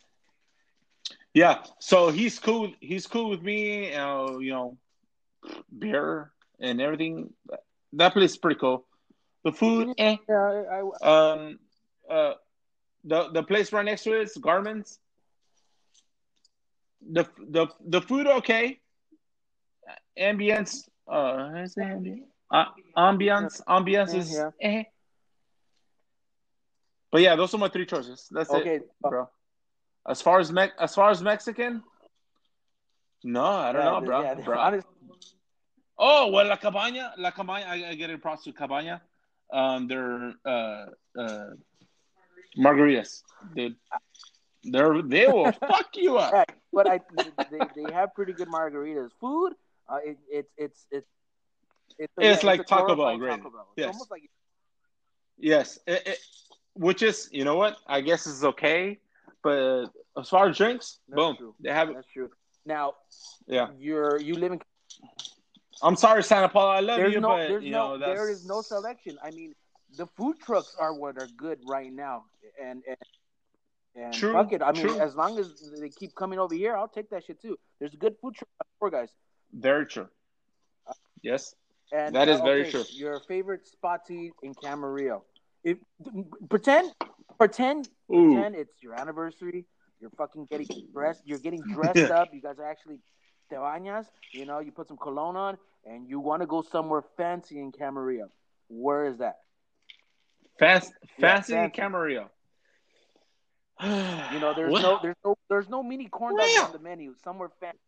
Yeah, so he's cool. He's cool with me. Uh, you know, beer and everything. That place is pretty cool. The food, eh. Yeah, I, I, Um, uh, the the place right next to it is Garmin's. The the the food okay. Ambience, uh, how is it ambience? Uh, ambience, ambience is Yeah, eh. But yeah, those are my three choices. That's it, okay. bro. As far as Me- as far as Mexican, no, I don't Yeah, know, bro. yeah, bro. honest- Oh well, La Cabana, La Cabana. I, I get it props to Cabana. Um, they're uh, uh, margaritas, dude. They're they will [LAUGHS] fuck you up. yeah, but I they, they have pretty good margaritas. Food, uh, it, it's it's it's it's, It's yeah, like Taco Bell. Taco Bell. It's Yes. like Yes, it, it, which is you know what I guess is okay, but as far as drinks, That's boom, true. they have it. that's true. Now, Yeah, you're you live in I'm sorry, Santa Paula. I love there's you, no but there's you no that's there is no selection. I mean, the food trucks are what are good right now, and and and True, fuck it. I mean, true. as long as they keep coming over here, I'll take that shit too. There's a good food truck for guys. Very true. Yes, And That is uh, very true. Your favorite spot to eat in Camarillo? If pretend, pretend, ooh, pretend it's your anniversary. You're fucking getting dressed. You're getting [LAUGHS] dressed up. You guys are actually te bañas. You know, you put some cologne on, and you want to go somewhere fancy in Camarillo. Where is that? fast, Yeah, fancy, fancy. Camarillo. You know, there's [SIGHS] Well, no, there's no, there's no mini corn dogs on the menu. Somewhere fancy.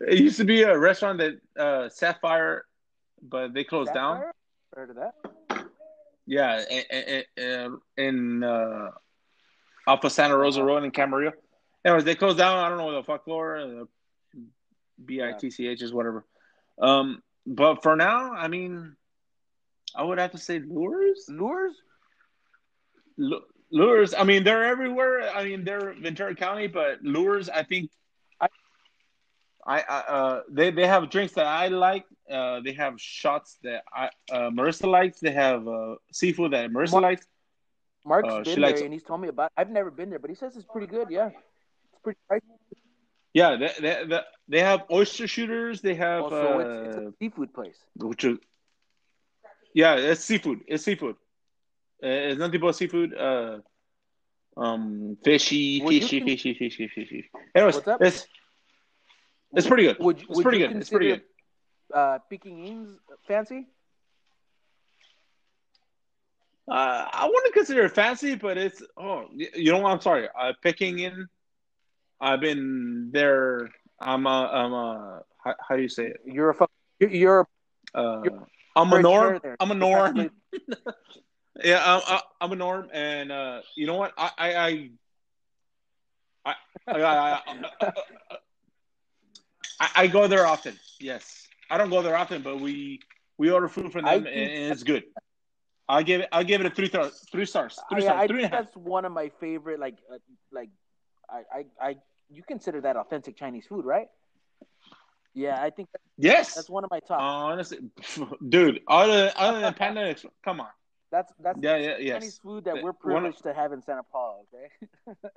It used to be a restaurant that uh, Sapphire, but they closed down. Heard of that? Yeah, in, in, in uh, off of Santa Rosa Road in Camarillo. Anyways, they closed down. I don't know what the fuck floor, uh, B I T C H is whatever. Um, but for now, I mean, I would have to say lures. Lures? Lu- Lures. I mean, they're everywhere. I mean, they're Ventura County, but lures. I think. I- I, I uh they they have drinks that I like. Uh, they have shots that I uh, Marissa likes. They have uh, seafood that Marissa Mar- likes. Mark's Uh, been likes- there, and he's told me about. I've never been there, but he says it's pretty good. Yeah, it's pretty pricey. Yeah, they, they, they, they have oyster shooters. They have Also, uh, it's, it's a seafood place. which is yeah, it's seafood. It's seafood. Uh, It's nothing but seafood. Uh, um, fishy, Would fishy, con- fishy, fishy, fishy. Anyways, it's it's pretty good. Would, It's would pretty good. It's pretty consider, Uh, Pekingese fancy? Uh, I wouldn't consider it fancy, but it's oh, you know what? I'm sorry. Uh, picking in, I've been there. I'm a, I'm a how, how do you say it? You're a. You're, you're Uh, You're- I'm a norm. I'm a norm. [LAUGHS] Yeah, I'm, I- I'm a norm, and uh, you know what? I I I I, I, I, I, I, I go there often. Yes, I don't go there often, but we we order food from them, and, and it's good. I give it. I give it a three stars. Three stars. Three I, stars. I three think and a half. that's one of my favorite. Like, uh, like, I, I, I, you consider that authentic Chinese food, right? Yeah, I think that- Yes. that's one of my top. Honestly, dude. Other other than Panda, Ex- come on. That's that's Yeah, yeah, Chinese food that we're one of- privileged to have in Santa Paula. Okay. [LAUGHS]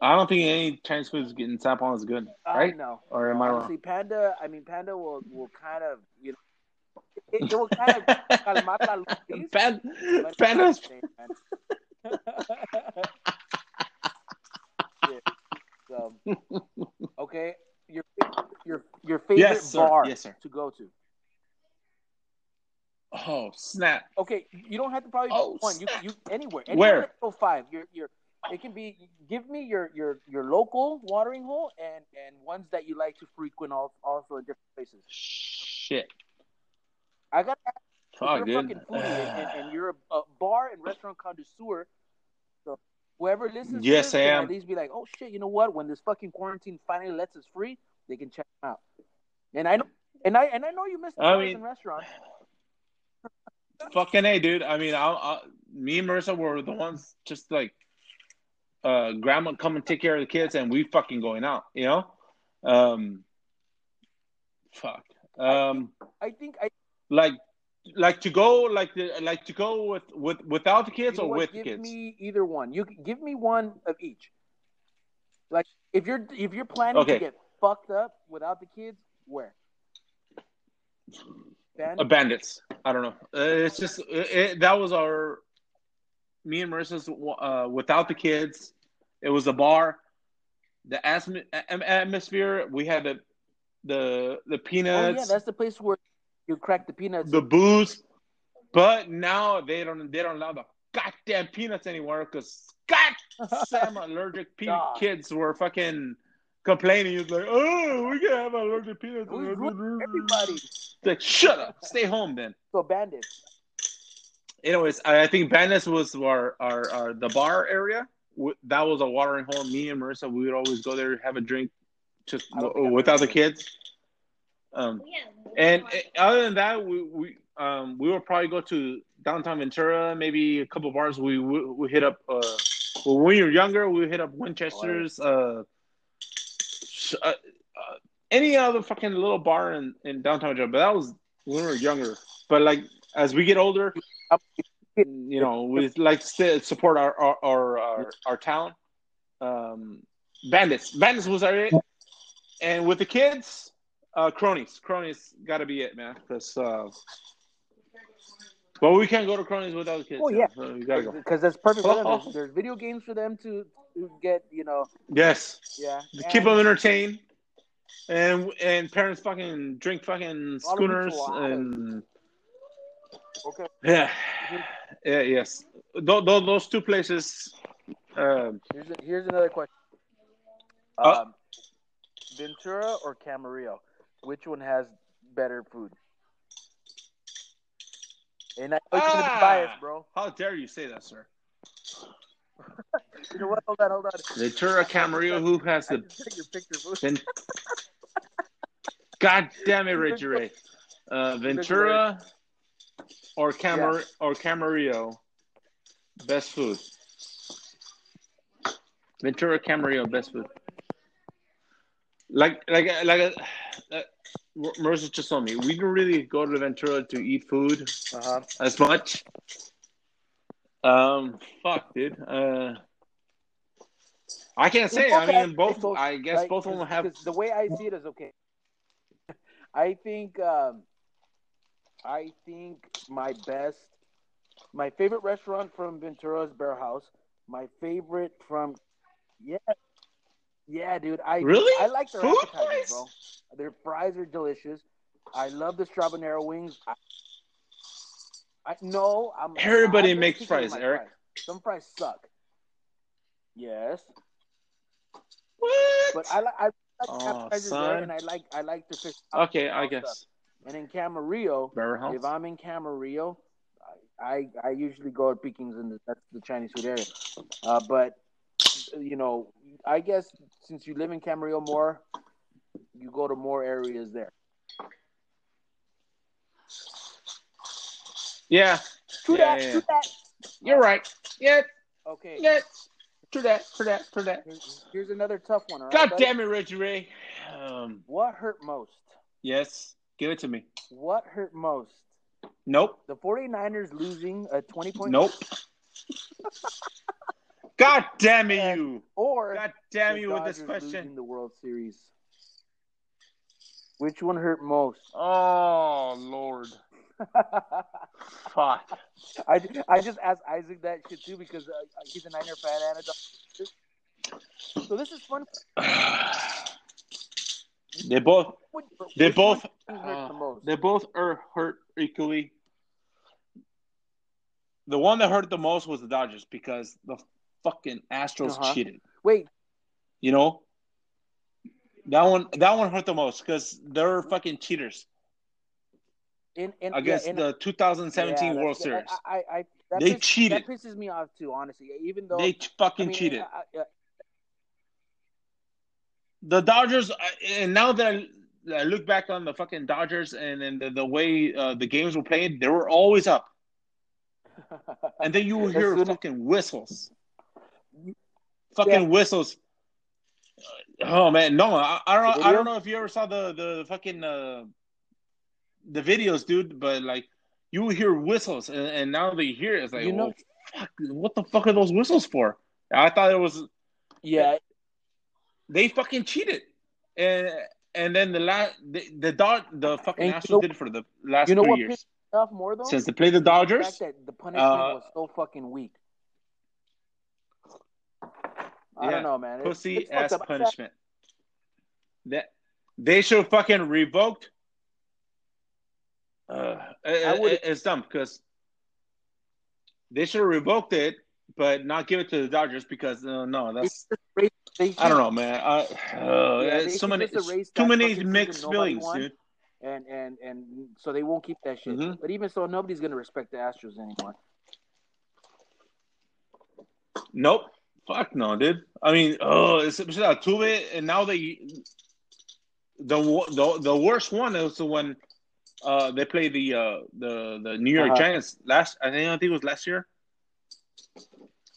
I don't think any Chinese food is getting Sapon is good, right? Uh, no. Or am I wrong? Honestly, Panda. I mean, Panda will will kind of you know, [LAUGHS] it, it will kind of calmar la luz, Pan, but Panda's not the same, man. [LAUGHS] Yeah. So, okay, your your your favorite Yes, bar Yes, sir. to go to. Oh snap! Okay, you don't have to probably Oh, one. You you anywhere. Where? anywhere Go five. Your your it can be. Give me your your your local watering hole and and ones that you like to frequent al- also in different places. Shit. I got Fuck, you're dude. fucking foodie and, and, and [SIGHS] you're a, a bar and restaurant connoisseur. So whoever listens Yes, to this I am. at least be like, oh shit, you know what? When this fucking quarantine finally lets us free, they can check them out. And I know, and I and I know you miss the I mean- restaurants. Fucking a, dude. I mean, I, I, me and Marissa were the ones just like, uh, grandma come and take care of the kids, and we fucking going out. You know, um, fuck. Um, I think I like, like to go, like the, like to go with with without the kids you know or what? with give the kids. me either one. You give me one of each. Like if you're if you're planning Okay. to get fucked up without the kids, where? Ben? Uh, bandits. I don't know. Uh, it's just it, it, that was our me and Marissa's uh, without the kids. It was a bar. The atmosphere. We had the the the oh peanuts, yeah, that's the place where you crack the peanuts. the booze. But now they don't they don't allow the goddamn peanuts anymore because goddamn [LAUGHS] allergic pe- kids were fucking complaining. It's like, oh, we can have allergic peanuts. We ruined everybody. Like, shut up. Stay home then. So bandits. anyways, I, I think Bandits was our, our, our the bar area. W- That was a watering hole. Me and Marissa, we would always go there, have a drink, just I don't w- without the kids. Um, and uh, other than that, we we um we would probably go to downtown Ventura, maybe a couple bars. We we, we hit up. Uh, well, when we were younger, we hit up Winchester's. Uh, sh- uh, uh, any other fucking little bar in, in downtown Ventura, but that was when we were younger. But like as we get older, you know, we like to support our our our, our, our town. Um, bandits, bandits was our it, and with the kids, uh, cronies, cronies got to be it, man. Because uh, well, we can't go to cronies without the kids. Oh, yeah. so you gotta go. Because that's perfect them. There's, there's video games for them to, get, you know, Yes, yeah. to keep them entertained, and and parents fucking drink fucking schooners and Okay. yeah, yeah, yes. Those, those two places. Um, Here's a, here's another question. Uh, Um, Ventura or Camarillo? Which one has better food? And I know you're gonna be Ah! biased, bro. How dare you say that, sir? You know what? Hold on, hold on. Ventura Camarillo, who has the [LAUGHS] just took your picture. God damn it, Reggie Ray. Uh, Ventura or Camar Yeah. or Camarillo, best food. Ventura Camarillo, best food. Like like like uh, Marissa just told me, we didn't really go to Ventura to eat food Uh-huh. as much. Um, fuck, dude. Uh, I can't say. I mean, both. I guess both of them have. The way I see it is okay. I think. Um, I think my best, my favorite restaurant from Ventura is Bear House. My favorite from, yeah, yeah, dude. I Really? I like their Food appetizers, bro. Their fries are delicious. I love the Strabanero wings. I, I no, I'm. Everybody I'm makes fries, Eric. Some fries suck. Yes, What? but I like I like Oh, appetizers son. there, and I like I like the fish. Okay, I guess. stuff. And in Camarillo, if I'm in Camarillo, I I usually go at Peking's in the, that's the Chinese food area. Uh, but you know, I guess since you live in Camarillo more, you go to more areas there. Yeah, True Yeah, that. yeah. True that. you're right. Yeah, Okay. yeah. True that. True that. True that. Here's, here's another tough one. All right, God buddy? damn it, Reggie Ray. Um, What hurt most? yes, give it to me. What hurt most? Nope. The 49ers losing a 20 point Nope. [LAUGHS] God damn it, And- you. or God damn the you with this Dodgers losing question. the World Series. Which one hurt most? Oh, Lord. [LAUGHS] Fuck. I, I just asked Isaac that shit too because uh, he's a Niner fan and a Dodgers. So this is fun. [SIGHS] they both they both hurt the uh, they both are hurt equally. The one that hurt the most was the Dodgers because the fucking Astros Uh-huh. cheated. Wait, You know, that one that one hurt the most because they're fucking cheaters in in against yeah, in, the 2017 yeah, World Series. I, I, I that They piss- cheated. That pisses me off too, honestly. Even though They fucking I mean, cheated. I- the Dodgers, and now that I, I look back on the fucking Dodgers and, and the, the way uh, the games were played, they were always up. [LAUGHS] And then you will hear fucking whistles. Fucking whistles. Oh man, no, I, I don't. I don't know if you ever saw the the fucking uh, the videos, dude. But like, you hear whistles, and, and now they hear it, it's like, You know- well, fuck, what the fuck are those whistles for? I thought it was yeah, they fucking cheated, and and then the last the the dog the fucking And Astros know- did it for the last you know three what years off more though? since they played the the Dodgers. that the punishment uh, was so fucking weak. I Yeah, don't know, man. Pussy it's fucked ass punishment. That they should fucking revoked. Uh, it- it's dumb because they should have revoked it, but not give it to the Dodgers because uh, no, that's I don't know, man. I, uh, Yeah, so many, too many mixed feelings, dude. and and and so they won't keep that shit. Mhm. But even so, nobody's gonna respect the Astros anymore. Nope. Fuck no, dude. I mean, oh, it's Altuve, and now they the the the worst one is the one uh they play the uh the the New York Uh-huh. Giants last. I think I think it was last year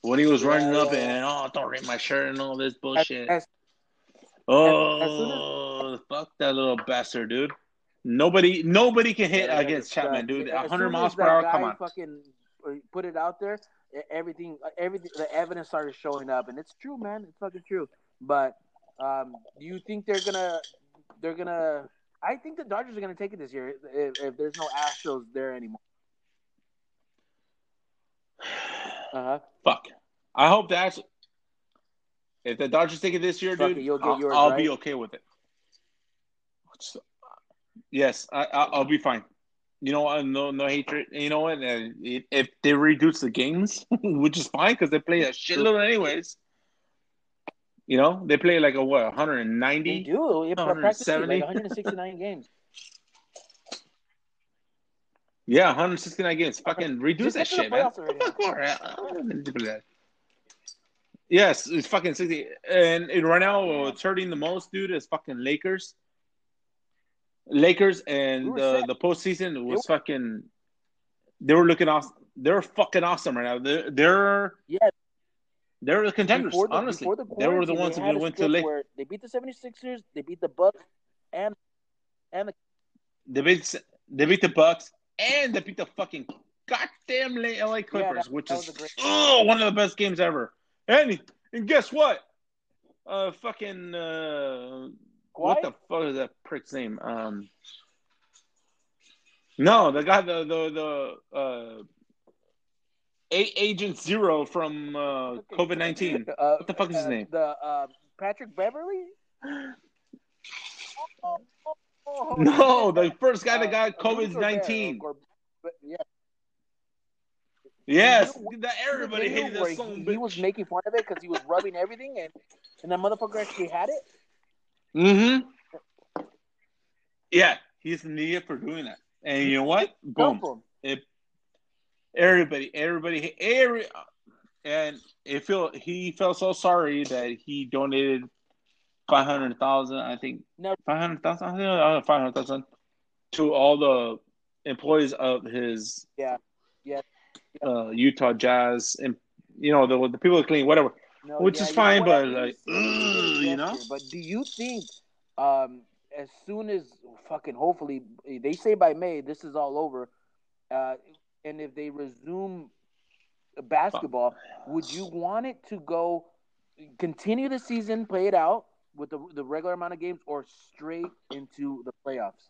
when he was Yeah, running up and oh don't rip my shirt and all this bullshit. As- oh, as fuck that little bastard, dude. Nobody nobody can hit Yeah, against Chapman, dude. as 100 miles per hour. Come on. Fucking uh, put it out there. Everything, everything, the evidence started showing up, and it's true, man. It's fucking true. But um, do you think they're gonna, they're gonna? I think the Dodgers are gonna take it this year if, if there's no Astros there anymore. [SIGHS] Uh huh. Fuck. I hope that's if the Dodgers take it this year, Fuck dude. it, you'll get I'll, yours, I'll right? be okay with it. Yes, I, I, I'll be fine. You know? No, no hatred. You know what? Uh, If they reduce the games, [LAUGHS] which is fine because they play a shitload anyways. You know, they play like a what, 190. They 190? do. It 170. like 169 games. Yeah, 169 games. Fucking reduce that get to the shit, man. Fuck, all right. I don't need to do that. Yes, it's fucking 60. And it, right now, what's hurting the most, dude, is fucking Lakers. Lakers and the, set. the postseason was fucking. They were looking awesome. They're fucking awesome right now. They're they're, Yeah. they're the contenders. Before the, honestly, before the they were the ones who went to stretch Lake. They beat the 76ers, they beat the Bucks, and and the They beat they beat the Bucks and they beat the fucking goddamn LA Clippers, that- which that is was a great- oh one of the best games ever. And and guess what? Uh, fucking uh, what Kawhi? the fuck is that prick's name? Um, no, the guy the the the uh, Agent Zero from uh, COVID nineteen. Uh, What the fuck is his uh, name? The uh, Patrick Beverley. Oh, oh, oh, No, the first guy that uh, got COVID nineteen. yeah, Yes, You know, everybody hated that song. He, he was making fun of it because he was rubbing everything, and and that motherfucker actually had it. Mm-hmm. Yeah, He's idiot for doing that. And you know what? Boom. It, everybody, everybody, every, and it feel he felt so sorry that he donated five hundred thousand. I think No. five hundred thousand. I think five hundred thousand to all the employees of his Yeah. Yeah. uh, Utah Jazz and you know the the people that clean whatever. No, Which yeah, is you know fine, but, like, it's- it's a ugh, you know? But do you think, um, as soon as fucking hopefully they say by May this is all over, uh, and if they resume basketball, would you want it to go continue the season, play it out with the the regular amount of games, or straight into the playoffs?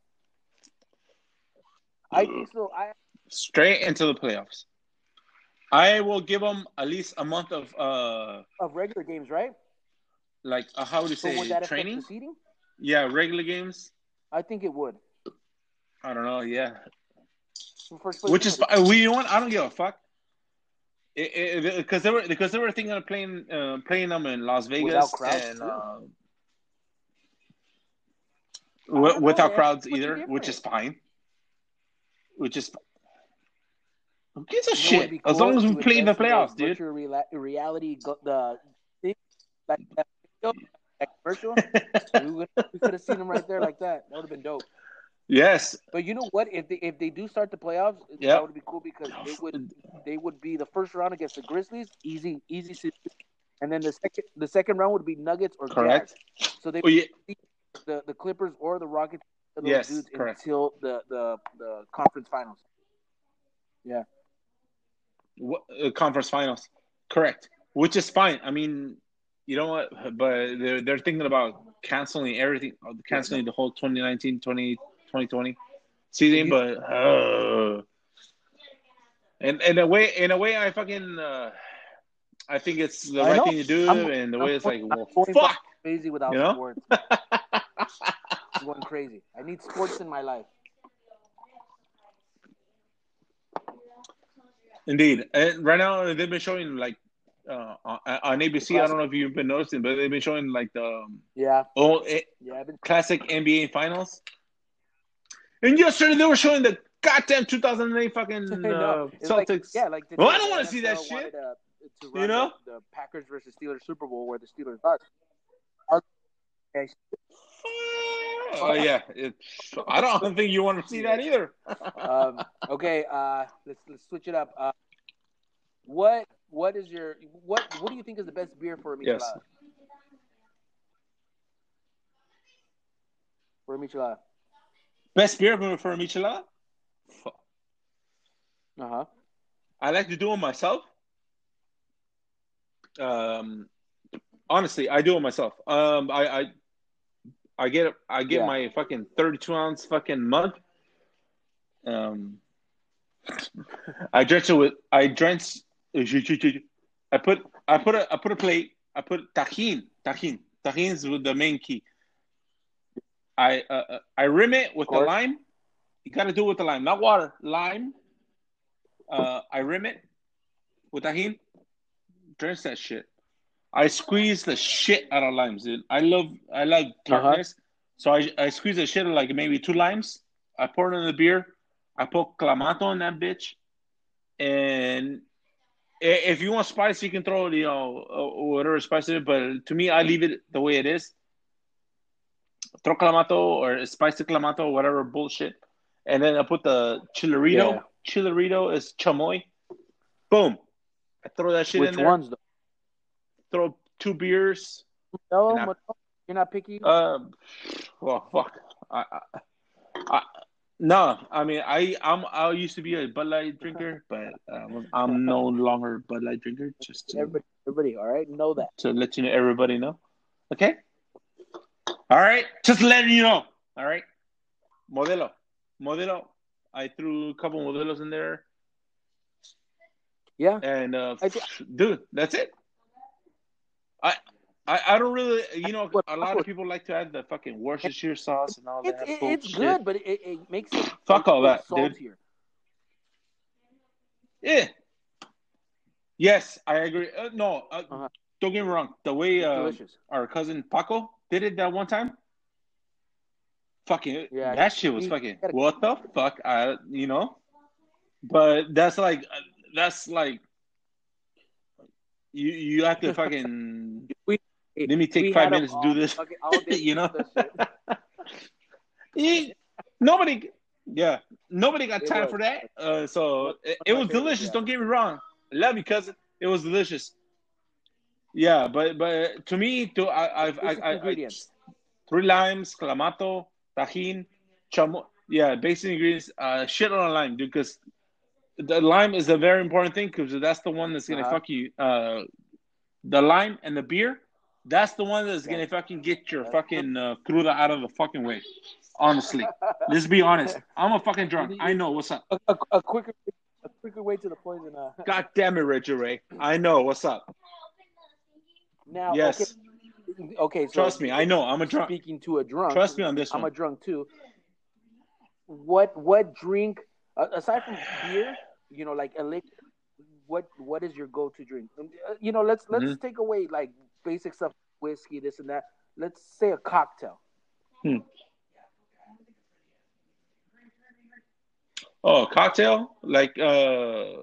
I think so. I Straight into the playoffs. I will give them at least a month of uh of regular games, right? like uh, how would you say training? Yeah, regular games. I think it would. I don't know. Yeah, which is we you know what? I don't give a fuck. Because they were because they were thinking of playing uh, playing them in Las Vegas Without crowds, and uh, don't know, without crowds either, which is fine. Which is who gives a shit? As long as we play in the playoffs, dude. Virtual rela- reality, the thing, like that, that commercial. [LAUGHS] we could have seen them right there like that. That would have been dope. yes, But you know what? If they if they do start the playoffs, Yeah. that would be cool because they would they would be the first round against the Grizzlies, easy easy and then the second the second round would be Nuggets or Correct. Jazz. So they oh, yeah, the, the Clippers or the Rockets those Yes, dudes correct. until the, the the conference finals. What, uh, conference finals. Correct. Which is fine. I mean, you know what? But they're, they're thinking about canceling everything, uh, canceling the whole 2019 20, 2020 season. But, uh, and in a way, in a way, I fucking, uh, I think it's the I right know. thing to do. I'm- and the I'm way it's like, well, fuck. Crazy without You know? sports. [LAUGHS] Going crazy. I need sports in my life. Indeed. And right now, they've been showing like, uh, on, ABC. I don't know if you've been noticing, but they've been showing like the um, Yeah, oh, it, yeah. Been classic NBA finals. And yesterday they were showing the goddamn 2008 fucking [LAUGHS] uh, It's like- Celtics. yeah, like Well, I don't wanna see that shit. wanted, uh, to You know? the, the Packers versus Steelers Super Bowl where the Steelers lost. Okay, Oh yeah, it, I don't think you want to see that either. um, okay, uh, let's let's switch it up. Uh, what what is your what what do you think is the best beer for a michelada? Yes. For a michelada. Best beer for a michelada? Uh huh. I like to do it myself. Um, honestly, I do it myself. Um, I I, I get I get Yeah. my fucking thirty-two ounce fucking mug. Um, I drench it with I drench. I put I put a I put a plate. I put tajin tajin tajin is the main key. I uh, uh, I rim it with the lime. You got to do it with the lime, not water. Lime. Uh, I rim it with tajin. Drench that shit. I squeeze the shit out of limes, dude. I love I like Uh-huh. tartness, so I I squeeze the shit of like maybe two limes. I pour it in the beer. I put clamato in that bitch, and if you want spice, you can throw you know uh, whatever spice in it. But to me, I leave it the way it is. Throw clamato or spicy clamato, whatever bullshit, and then I put the chilerito. Yeah. Chilerito is chamoy. Boom. I throw that shit Which in there. ones though? Throw two beers. No, I- you're not picky. Um, well, fuck. I, I, I, no, I mean, I, I'm, I used to be a Bud Light drinker, but um, I'm no [LAUGHS] longer a Bud Light drinker. Just to, everybody, everybody, all right, know that. to let you know, everybody know. Okay. All right. Just letting you know. All right. Modelo, Modelo. I threw a couple modelos in there, Yeah, and uh, I dude, that's it. I, I, I don't really, you know, a lot of people like to add the fucking Worcestershire sauce and all that. it's good, but it, it makes it Fuck all that, it dude. Yeah. Yes, I agree. Uh, no, uh, Uh-huh. don't get me wrong. The way uh, our cousin Paco did it that one time, fucking Yeah, that shit was fucking what the fuck I you know but that's like that's like you you have to fucking [LAUGHS] let me take five minutes to do this [LAUGHS] you know with that shit. He- nobody yeah nobody got It time was. for that uh so it, it was delicious yeah. don't get me wrong love you cousin it was delicious yeah but but to me to I I've, I, I, I ingredients. three limes, clamato, tajin, chamo. Yeah, basic ingredients. Uh, shit on a lime, dude, because the lime is a very important thing because that's the one that's gonna Uh-huh. fuck you. Uh, the lime and the beer, that's the one that's gonna Yeah. fucking get your fucking uh, cruda out of the fucking way. Honestly, [LAUGHS] let's be honest. I'm a fucking drunk. I know what's up. a, a, a quicker a quicker way to the poison. Uh, [LAUGHS] God damn it, Richard Ray. I know what's up. now, Yes, okay, okay. So trust me. I know. I'm a drunk. Speaking to a drunk, Trust me on this I'm one. a drunk too. What what drink uh, aside from beer? You know, like a lick. What what is your go to drink? Um, uh, You know, let's let's Mhm. take away like basic stuff, whiskey, this and that. Let's say a cocktail. Oh, cocktail like uh.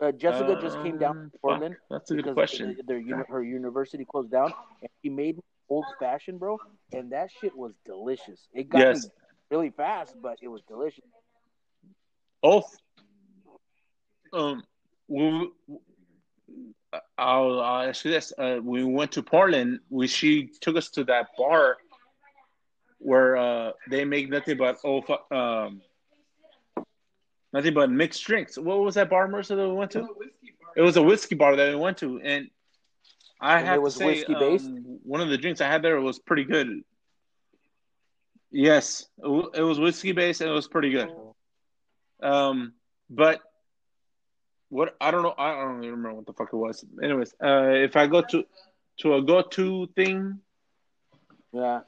Uh, Jessica just came down um, to Portland That's a good question. Their, uni- her university closed down, and she made old fashioned, bro, and that shit was delicious. It got Yes. really fast, but it was delicious. Both. Um, we, I'll, I'll ask you this: uh, we went to Portland, we she took us to that bar where uh, they make nothing but oh um, nothing but mixed drinks. What was that bar, Mercer, that we went to? It was a whiskey bar that we went to, and I And have it to say, whiskey-based? um, one of the drinks I had there was pretty good. Yes, it it was whiskey based, and it was pretty good. Um, but what I don't know, I don't even remember what the fuck it was. Anyways, uh, if I go to to a go to thing, Yeah,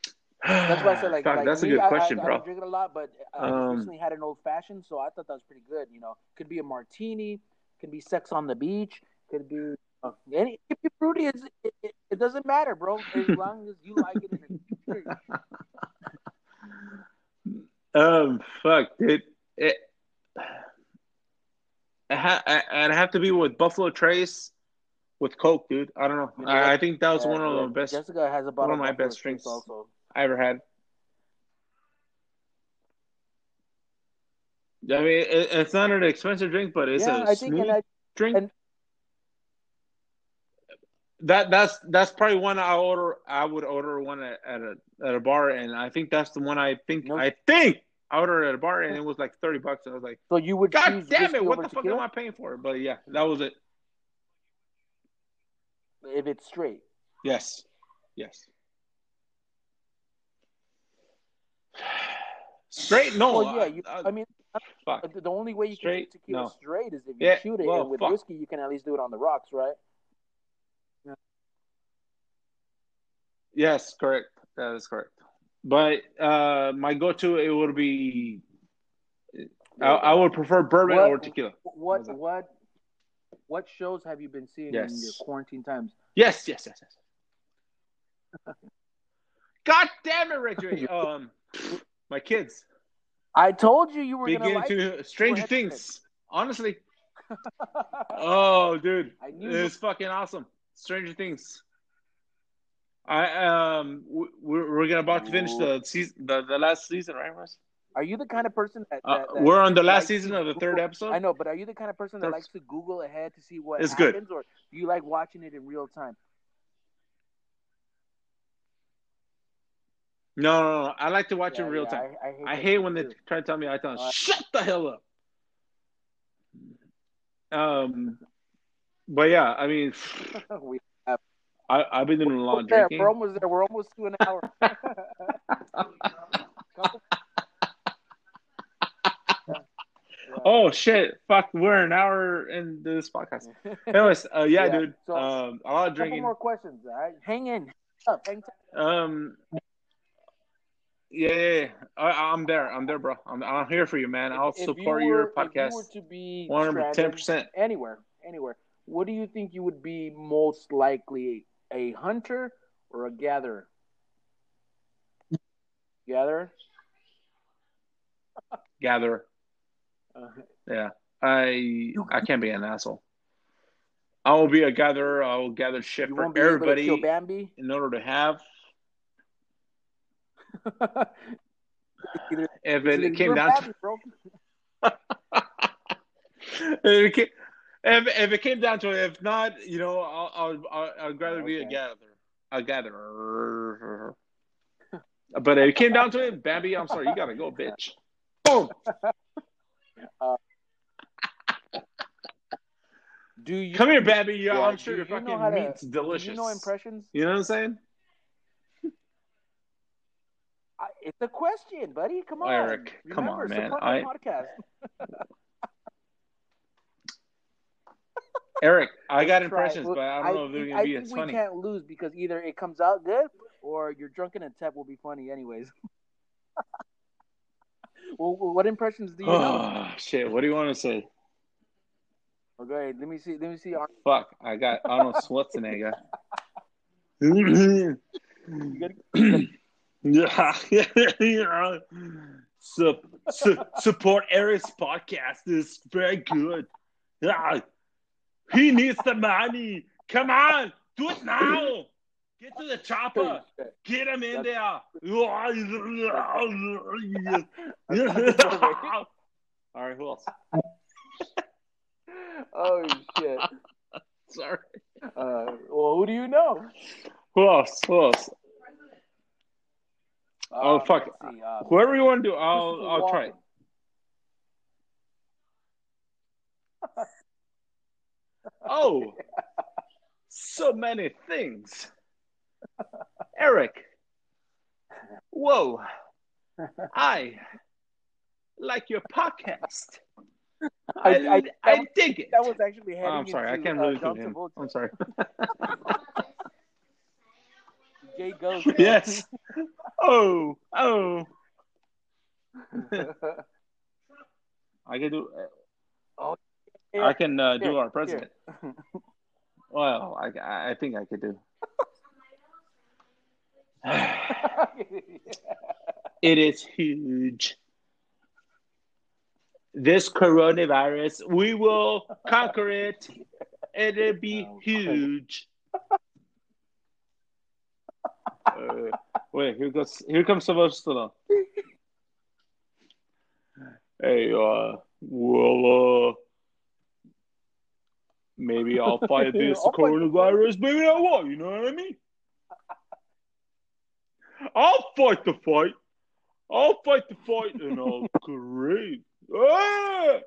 [SIGHS] that's why I said like, Fuck, like that's a good I- question, I, I, bro. don't drink it a lot, but I Um, recently had an old fashioned, so I thought that was pretty good. You know, could be a martini, could be sex on the beach, could be uh, any it could be fruity. It, it, it doesn't matter, bro, as long as you like it. And it's [LAUGHS] Um, fuck, dude. It, it ha- I- I'd have to be with Buffalo Trace with Coke, dude. I don't know. You know I. I think that was Yeah, one of the best Jessica has a one bottle of my Buffalo best drinks also. I ever had. I mean, it, it's not an expensive drink, but it's yeah, a I think, smooth I, drink. and- that that's that's probably one I order. I would order one at, at a at a bar, and I think that's the one I think No. I think I ordered at a bar, and it was like thirty bucks. And I was like, so you would God damn it! What the fuck tequila am I paying for? But yeah, that was it. if it's straight. Yes, yes. Straight? No. well, yeah, I- you, I- I mean, fuck. the only way you Straight? can tequila No. straight is if you Yeah, shoot it, well, and with fuck. whiskey, you can at least do it on the rocks, right? Yes, correct. That is correct. But uh, my go-to it would be. I, I would prefer bourbon What- or tequila. What what what shows have you been seeing in your quarantine times? Yes, yes, yes, yes. [LAUGHS] God damn it, Richard. [LAUGHS] um, my kids I told you you were begin like. to Stranger Things. Honestly, [LAUGHS] oh, dude, I knew you- it's fucking awesome. Stranger Things. I um, we're we're gonna about to finish the season, the, the last season, right, Russ? Are you the kind of person that, Uh, that, that we're on the last season of the third episode. I know, but are you the kind of person that Third- likes to Google ahead to see what It's good. or do you like watching it in real time? No, no, no. I like to watch Yeah, it in real yeah, time. I, I hate, I hate when they try to tell me I tell them, Uh, shut the hell up. Um, but yeah, I mean, [LAUGHS] we, I, I've been doing a lot of there, drinking. we're almost there. We're almost to an hour. [LAUGHS] Oh shit! Fuck, we're an hour into this podcast. Anyways, uh, yeah, Yeah, dude. so- um, a lot of Couple drinking. more questions. All right, hang in. Up, hang tight. Um, yeah, yeah, yeah. I, I'm there. I'm there, bro. I'm, I'm here for you, man. I'll If you support were- your If podcast. you were to be 110 percent anywhere, anywhere, what do you think you would be most likely, a hunter or a gatherer? Gatherer. Gatherer. Uh, Yeah. I I can't be an asshole. I will be a gatherer. I will gather shit for won't be able to everybody in order to have. [LAUGHS] Either- If either it came down to Bambi, bro. [LAUGHS] if, it came, if, if it came down to it, if not, you know, I'll, I'll, I'll I'd rather be a gatherer, a gatherer. But if it came down to it, Bambi, I'm sorry, you gotta go, bitch. Boom. [LAUGHS] Uh, do you Come here, Bambi. Yeah, Yeah, I'm sure your you know fucking how to- meat's Do delicious. you know impressions? You know what I'm saying? I, it's a question, buddy. Come on, Eric, come on, man. I- podcast. [LAUGHS] Eric, I got impressions, but I don't know if they're gonna I be think as we can't lose because either it comes out good or your drunken attempt will be funny, anyways. [LAUGHS] well, what impressions do you know? Oh [SIGHS] shit! What do you want to say? Okay, let me see. Let me see. Fuck! I got Arnold [LAUGHS] Schwarzenegger. [LAUGHS] [CLEARS THROAT] yeah, su- support Eric's podcast. is very good. Yeah. He needs the money. Come on, do it now. Get to the chopper. Get him in there. All right, who else? [LAUGHS] oh shit. Sorry. Uh, well, who do you know? Who else? Who else? Oh, Um, fuck. let's see, um, Whoever you want to do, I'll I'll try. it. Oh, so many things. Eric. Whoa. I like your podcast. I, I- I, I- dig it. That was actually heading Oh, I'm sorry. I can't uh, really do him. Travolta. I'm sorry. [LAUGHS] Jay goes. [LAUGHS] yes. Oh, oh. [LAUGHS] I can do. Oh, I can uh, do our president. [LAUGHS] Well, I, I think I could do. [LAUGHS] [SIGHS] It is huge. This coronavirus, we will conquer it. It'll be [LAUGHS] Oh, huge. Uh, wait, here goes. Here comes Sylvester. Hey, uh, well, uh, maybe [LAUGHS] I'll fight this I'll fight coronavirus. Maybe I won't. You know what I mean? I'll fight the fight. I'll fight the fight, and [LAUGHS] I'll great. Ah!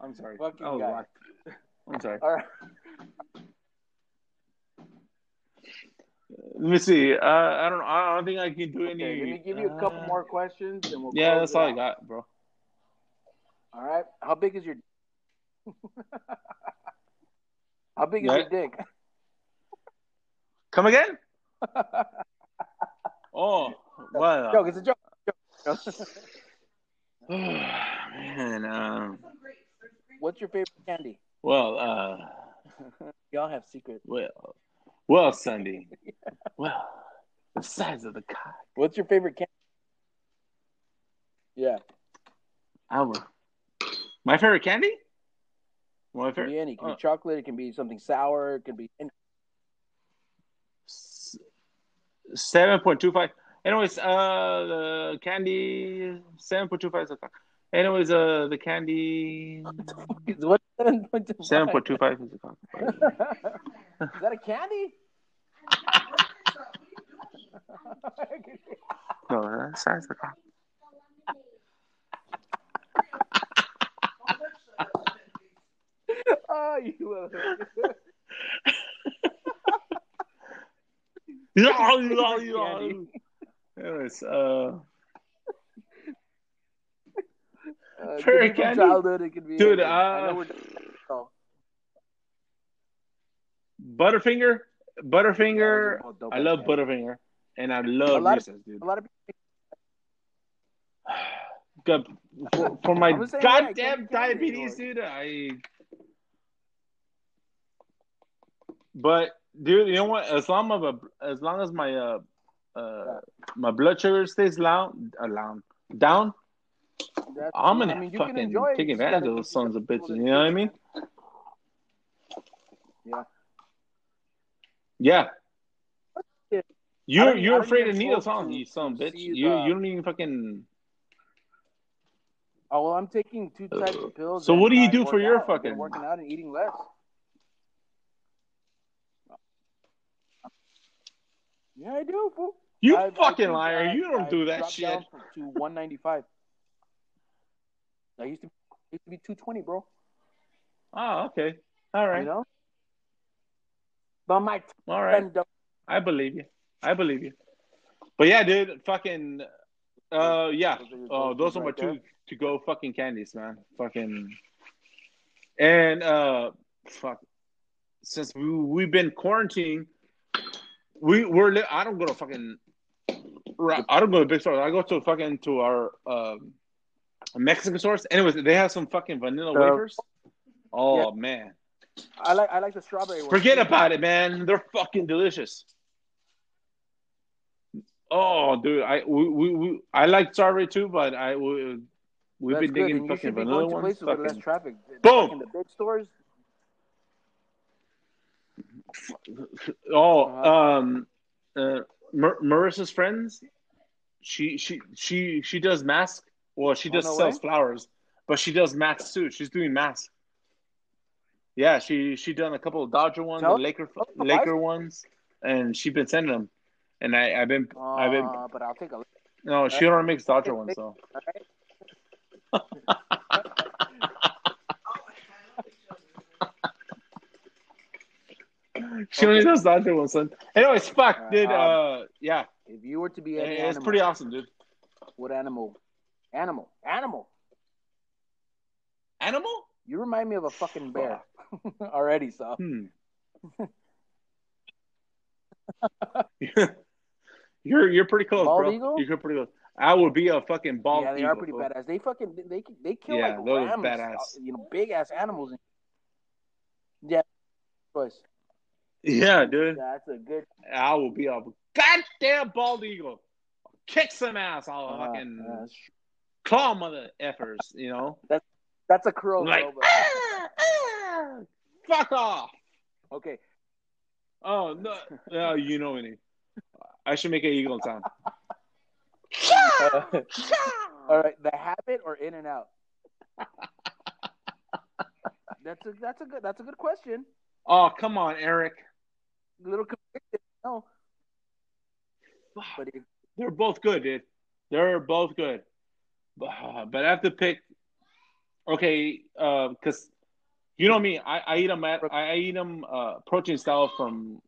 I'm sorry. Fucking was guy. I'm sorry. All right. Let me see. Uh, I don't. I don't think I can do any. Let me give you a couple uh, more questions, and we'll. Yeah, that's all I got, bro. All right. How big is your? [LAUGHS] How big is Yeah. your dick? [LAUGHS] Come again? [LAUGHS] Oh, well. joke. It's a joke. Joke. [SIGHS] man. Um. What's your favorite candy? Well. Uh. [LAUGHS] We all have secrets. Well. Well, Sunday. Well, the size of the cock. What's your favorite candy? Yeah, I will. My favorite candy? My it can be any. It can uh, be chocolate. It can be something sour. It can be. any- Seven point two five. Anyways, uh, the candy seven point two five is a cock. Anyways, uh, the candy [LAUGHS] What seven point two? seven point two five is a cock. Is that a candy? [LAUGHS] No, the size of the cock. [LAUGHS] oh, you. Candy. [LAUGHS] Anyways, uh, Uh, it could Very be from candy? childhood. Be. Dude. Uh, oh, Butterfinger, Butterfinger. oh, I love ass. Butterfinger, and I love Reese's, dude. A lot of people. [SIGHS] Good. For, for my I'm the same way, I can't goddamn diabetes, dude. I. But dude, you know what? As long as as long as my uh, uh, my blood sugar stays down, uh, down, down, That's, I'm gonna I mean, fucking take advantage of those sons of bitches. You know what I mean? Yeah. Yeah. You're you're afraid of needles, huh? You son of bitch. You the- you don't even fucking. Oh well, I'm taking two types of pills. So what do you do for your out. Fucking- working out and eating less? Yeah, I do. Fool. You I- I fucking think liar! I- you don't I do that shit. to 195. I used to used to be 220, bro. Oh, okay. All right. You know. But my All right. I believe you. I believe you. But yeah, dude, fucking uh yeah. Those are Oh, those are my two to go fucking candies, man. Fucking and uh fuck since we we've been quarantining, we we're li- I don't go to fucking I don't go to big stores. I go to fucking to our um Mexican stores. Anyways, they have some fucking vanilla The- wafers. Oh man. I like I like the strawberry one. Forget about it, man. They're fucking delicious. Oh, dude, I we, we, we I like strawberry too, but I we, we've That's been good. digging fucking vanilla ones. places with less Fucking, traffic. Boom. Like in the big stores. [LAUGHS] oh, Uh-huh. um, uh, Mar- Marissa's friends. She she she she does mask. Well, she just sells way? flowers, but she does masks too. She's doing masks. Yeah, she she done a couple of Dodger ones, and Laker Oh, Laker ones, and she been sending them. And I I've been I've been Uh, but I'll take a look. no, she only makes Dodger ones though. [LAUGHS] She only does Dodger ones, son. Anyways, fuck, Uh, dude. um, Uh, yeah, If you were to be an it's animal, pretty awesome, dude. what animal? Animal. Animal. Animal? You remind me of a fucking bear. [LAUGHS] Already, so. Hmm. [LAUGHS] [LAUGHS] you're you're pretty close, Bald bro. eagle? You're pretty close. I would be a fucking bald yeah, they eagle. are pretty fool. badass. They fucking they they kill Yeah, like those rams, badass. uh, you know, big ass animals. Yeah, choice. Yeah, dude. That's a good. I will be a goddamn bald eagle. Kick some ass, I'll uh, fucking uh, claw mother effers, you know? that's that's a crow, like. But, "Ah, ah, fuck off. okay, Oh no, no, [LAUGHS] you know me. I should make an eagle sound. Uh, [LAUGHS] [LAUGHS] all right, the habit or in and out. That's a that's a good that's a good question. Oh come on, Eric. Little convicted, no. But They're both good, dude. They're both good. But, [SIGHS] but I have to pick. Okay, Uh, because you know me, I, I eat them at I eat them uh, protein style from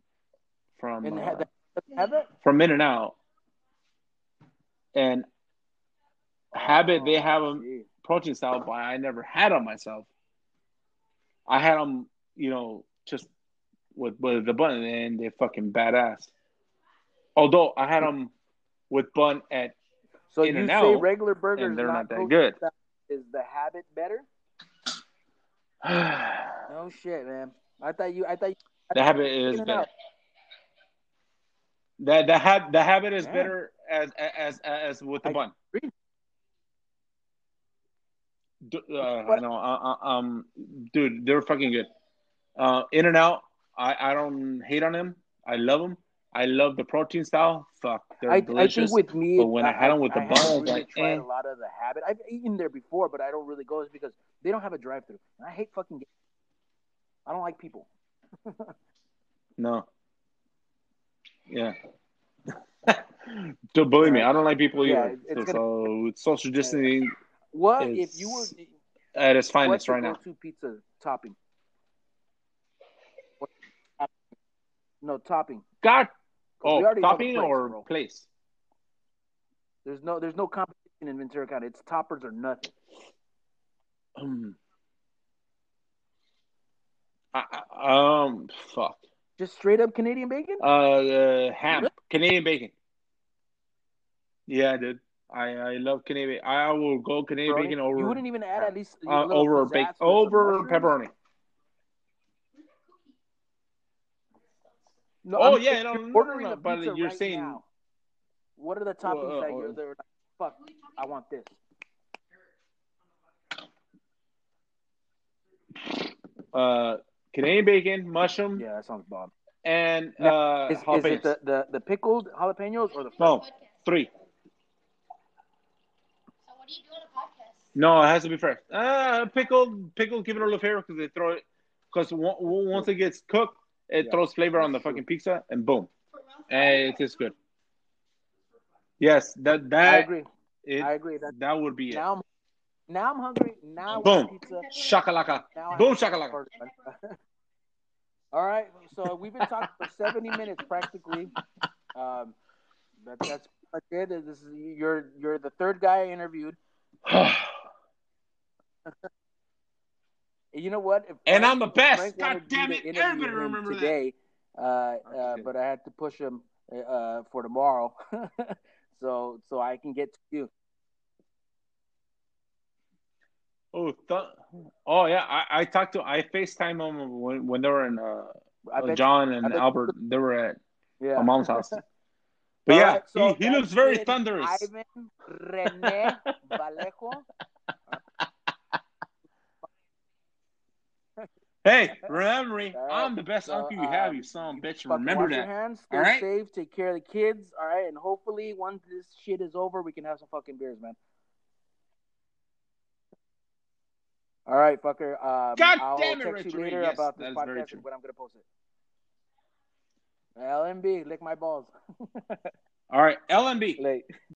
from uh, ha- the habit, from In and Out, and Habit they have them Gee. protein style, but I never had them myself. I had them, you know, just with with the bun, and they're fucking badass. Although I had them with bun at So In you and say Out, regular burgers and they're not that protein good. Is the habit better? [SIGHS] No shit, man. I thought you. I thought you. the habit is better. That the hab the habit is Yeah. better as as as with the I bun. agree. Uh, I know, uh, uh, um, dude, they're fucking good. Uh, In and Out, I I don't hate on them. I love them. I love the protein style. Fuck, they're I, I delicious. think with me, but when I had 'em with the bun, I really like, tried eh. a lot of the habit. I've eaten there before, but I don't really go is because they don't have a drive-through, and I hate fucking. I don't like people. [LAUGHS] no. Yeah. [LAUGHS] Don't believe me, I don't like people Yeah, either. it's so, so social distancing What if you were? at its finest right now. go-to pizza topping? No topping. God, oh, already know the topping place, or bro. place? There's no there's no competition in Ventura County. It's toppers or nothing. [CLEARS THROAT] Um, I, um, fuck. Just straight up Canadian bacon. Uh, uh ham, Canadian bacon. Yeah, dude. I I love Canadian. I will go Canadian Bro, bacon over. you wouldn't even add at least uh, over bacon over pepperoni. No, Oh I'm- yeah, no, you're no, no, ordering no, a but pizza you're right saying now, What are the toppings Well, uh, that you're uh, they're like, fuck, I want this. Uh, Canadian bacon, mushroom, Yeah, that sounds bomb. and Now, uh, Is, is it the, the, the pickled jalapenos or the No, three. So what do you do on a podcast? No, it has to be fresh. Uh, pickled, pickled, give it a little flavor because they throw it. Because once it gets cooked, it Yeah. throws flavor on the fucking pizza, and boom, For real? and it tastes good. Yes, that that I agree. it, I agree. That that would be it. now I'm now I'm hungry. Now Boom, pizza. shakalaka, Now boom, have shakalaka. [LAUGHS] All right, so we've been talking for 70 minutes practically. Um, that, that's pretty much it. This is you're you're the third guy I interviewed. [SIGHS] [LAUGHS] You know what? If And Frank- I'm the best. Frank God damn it. Everybody remember that. today, uh, uh, but I had to push him uh, for tomorrow, [LAUGHS] so so I can get to you. Oh, th- oh yeah. I, I talked to I Facetime them when when they were in uh, John I and Albert. They were at [LAUGHS] yeah. my mom's house. [LAUGHS] But yeah, right, so he, he looks very thunderous. Ivan Rene Vallejo. Hey, remember me. I'm the best so, uncle you have, um, you son bitch. Remember wash your that. hands, stay All right? safe, take care of the kids. All right, and hopefully once this shit is over, we can have some fucking beers, man. All right, fucker. Um, God I'll damn it, text you later Yes, about this podcast and when I'm gonna post it. LMB, lick my balls. [LAUGHS] All right, LMB. Late.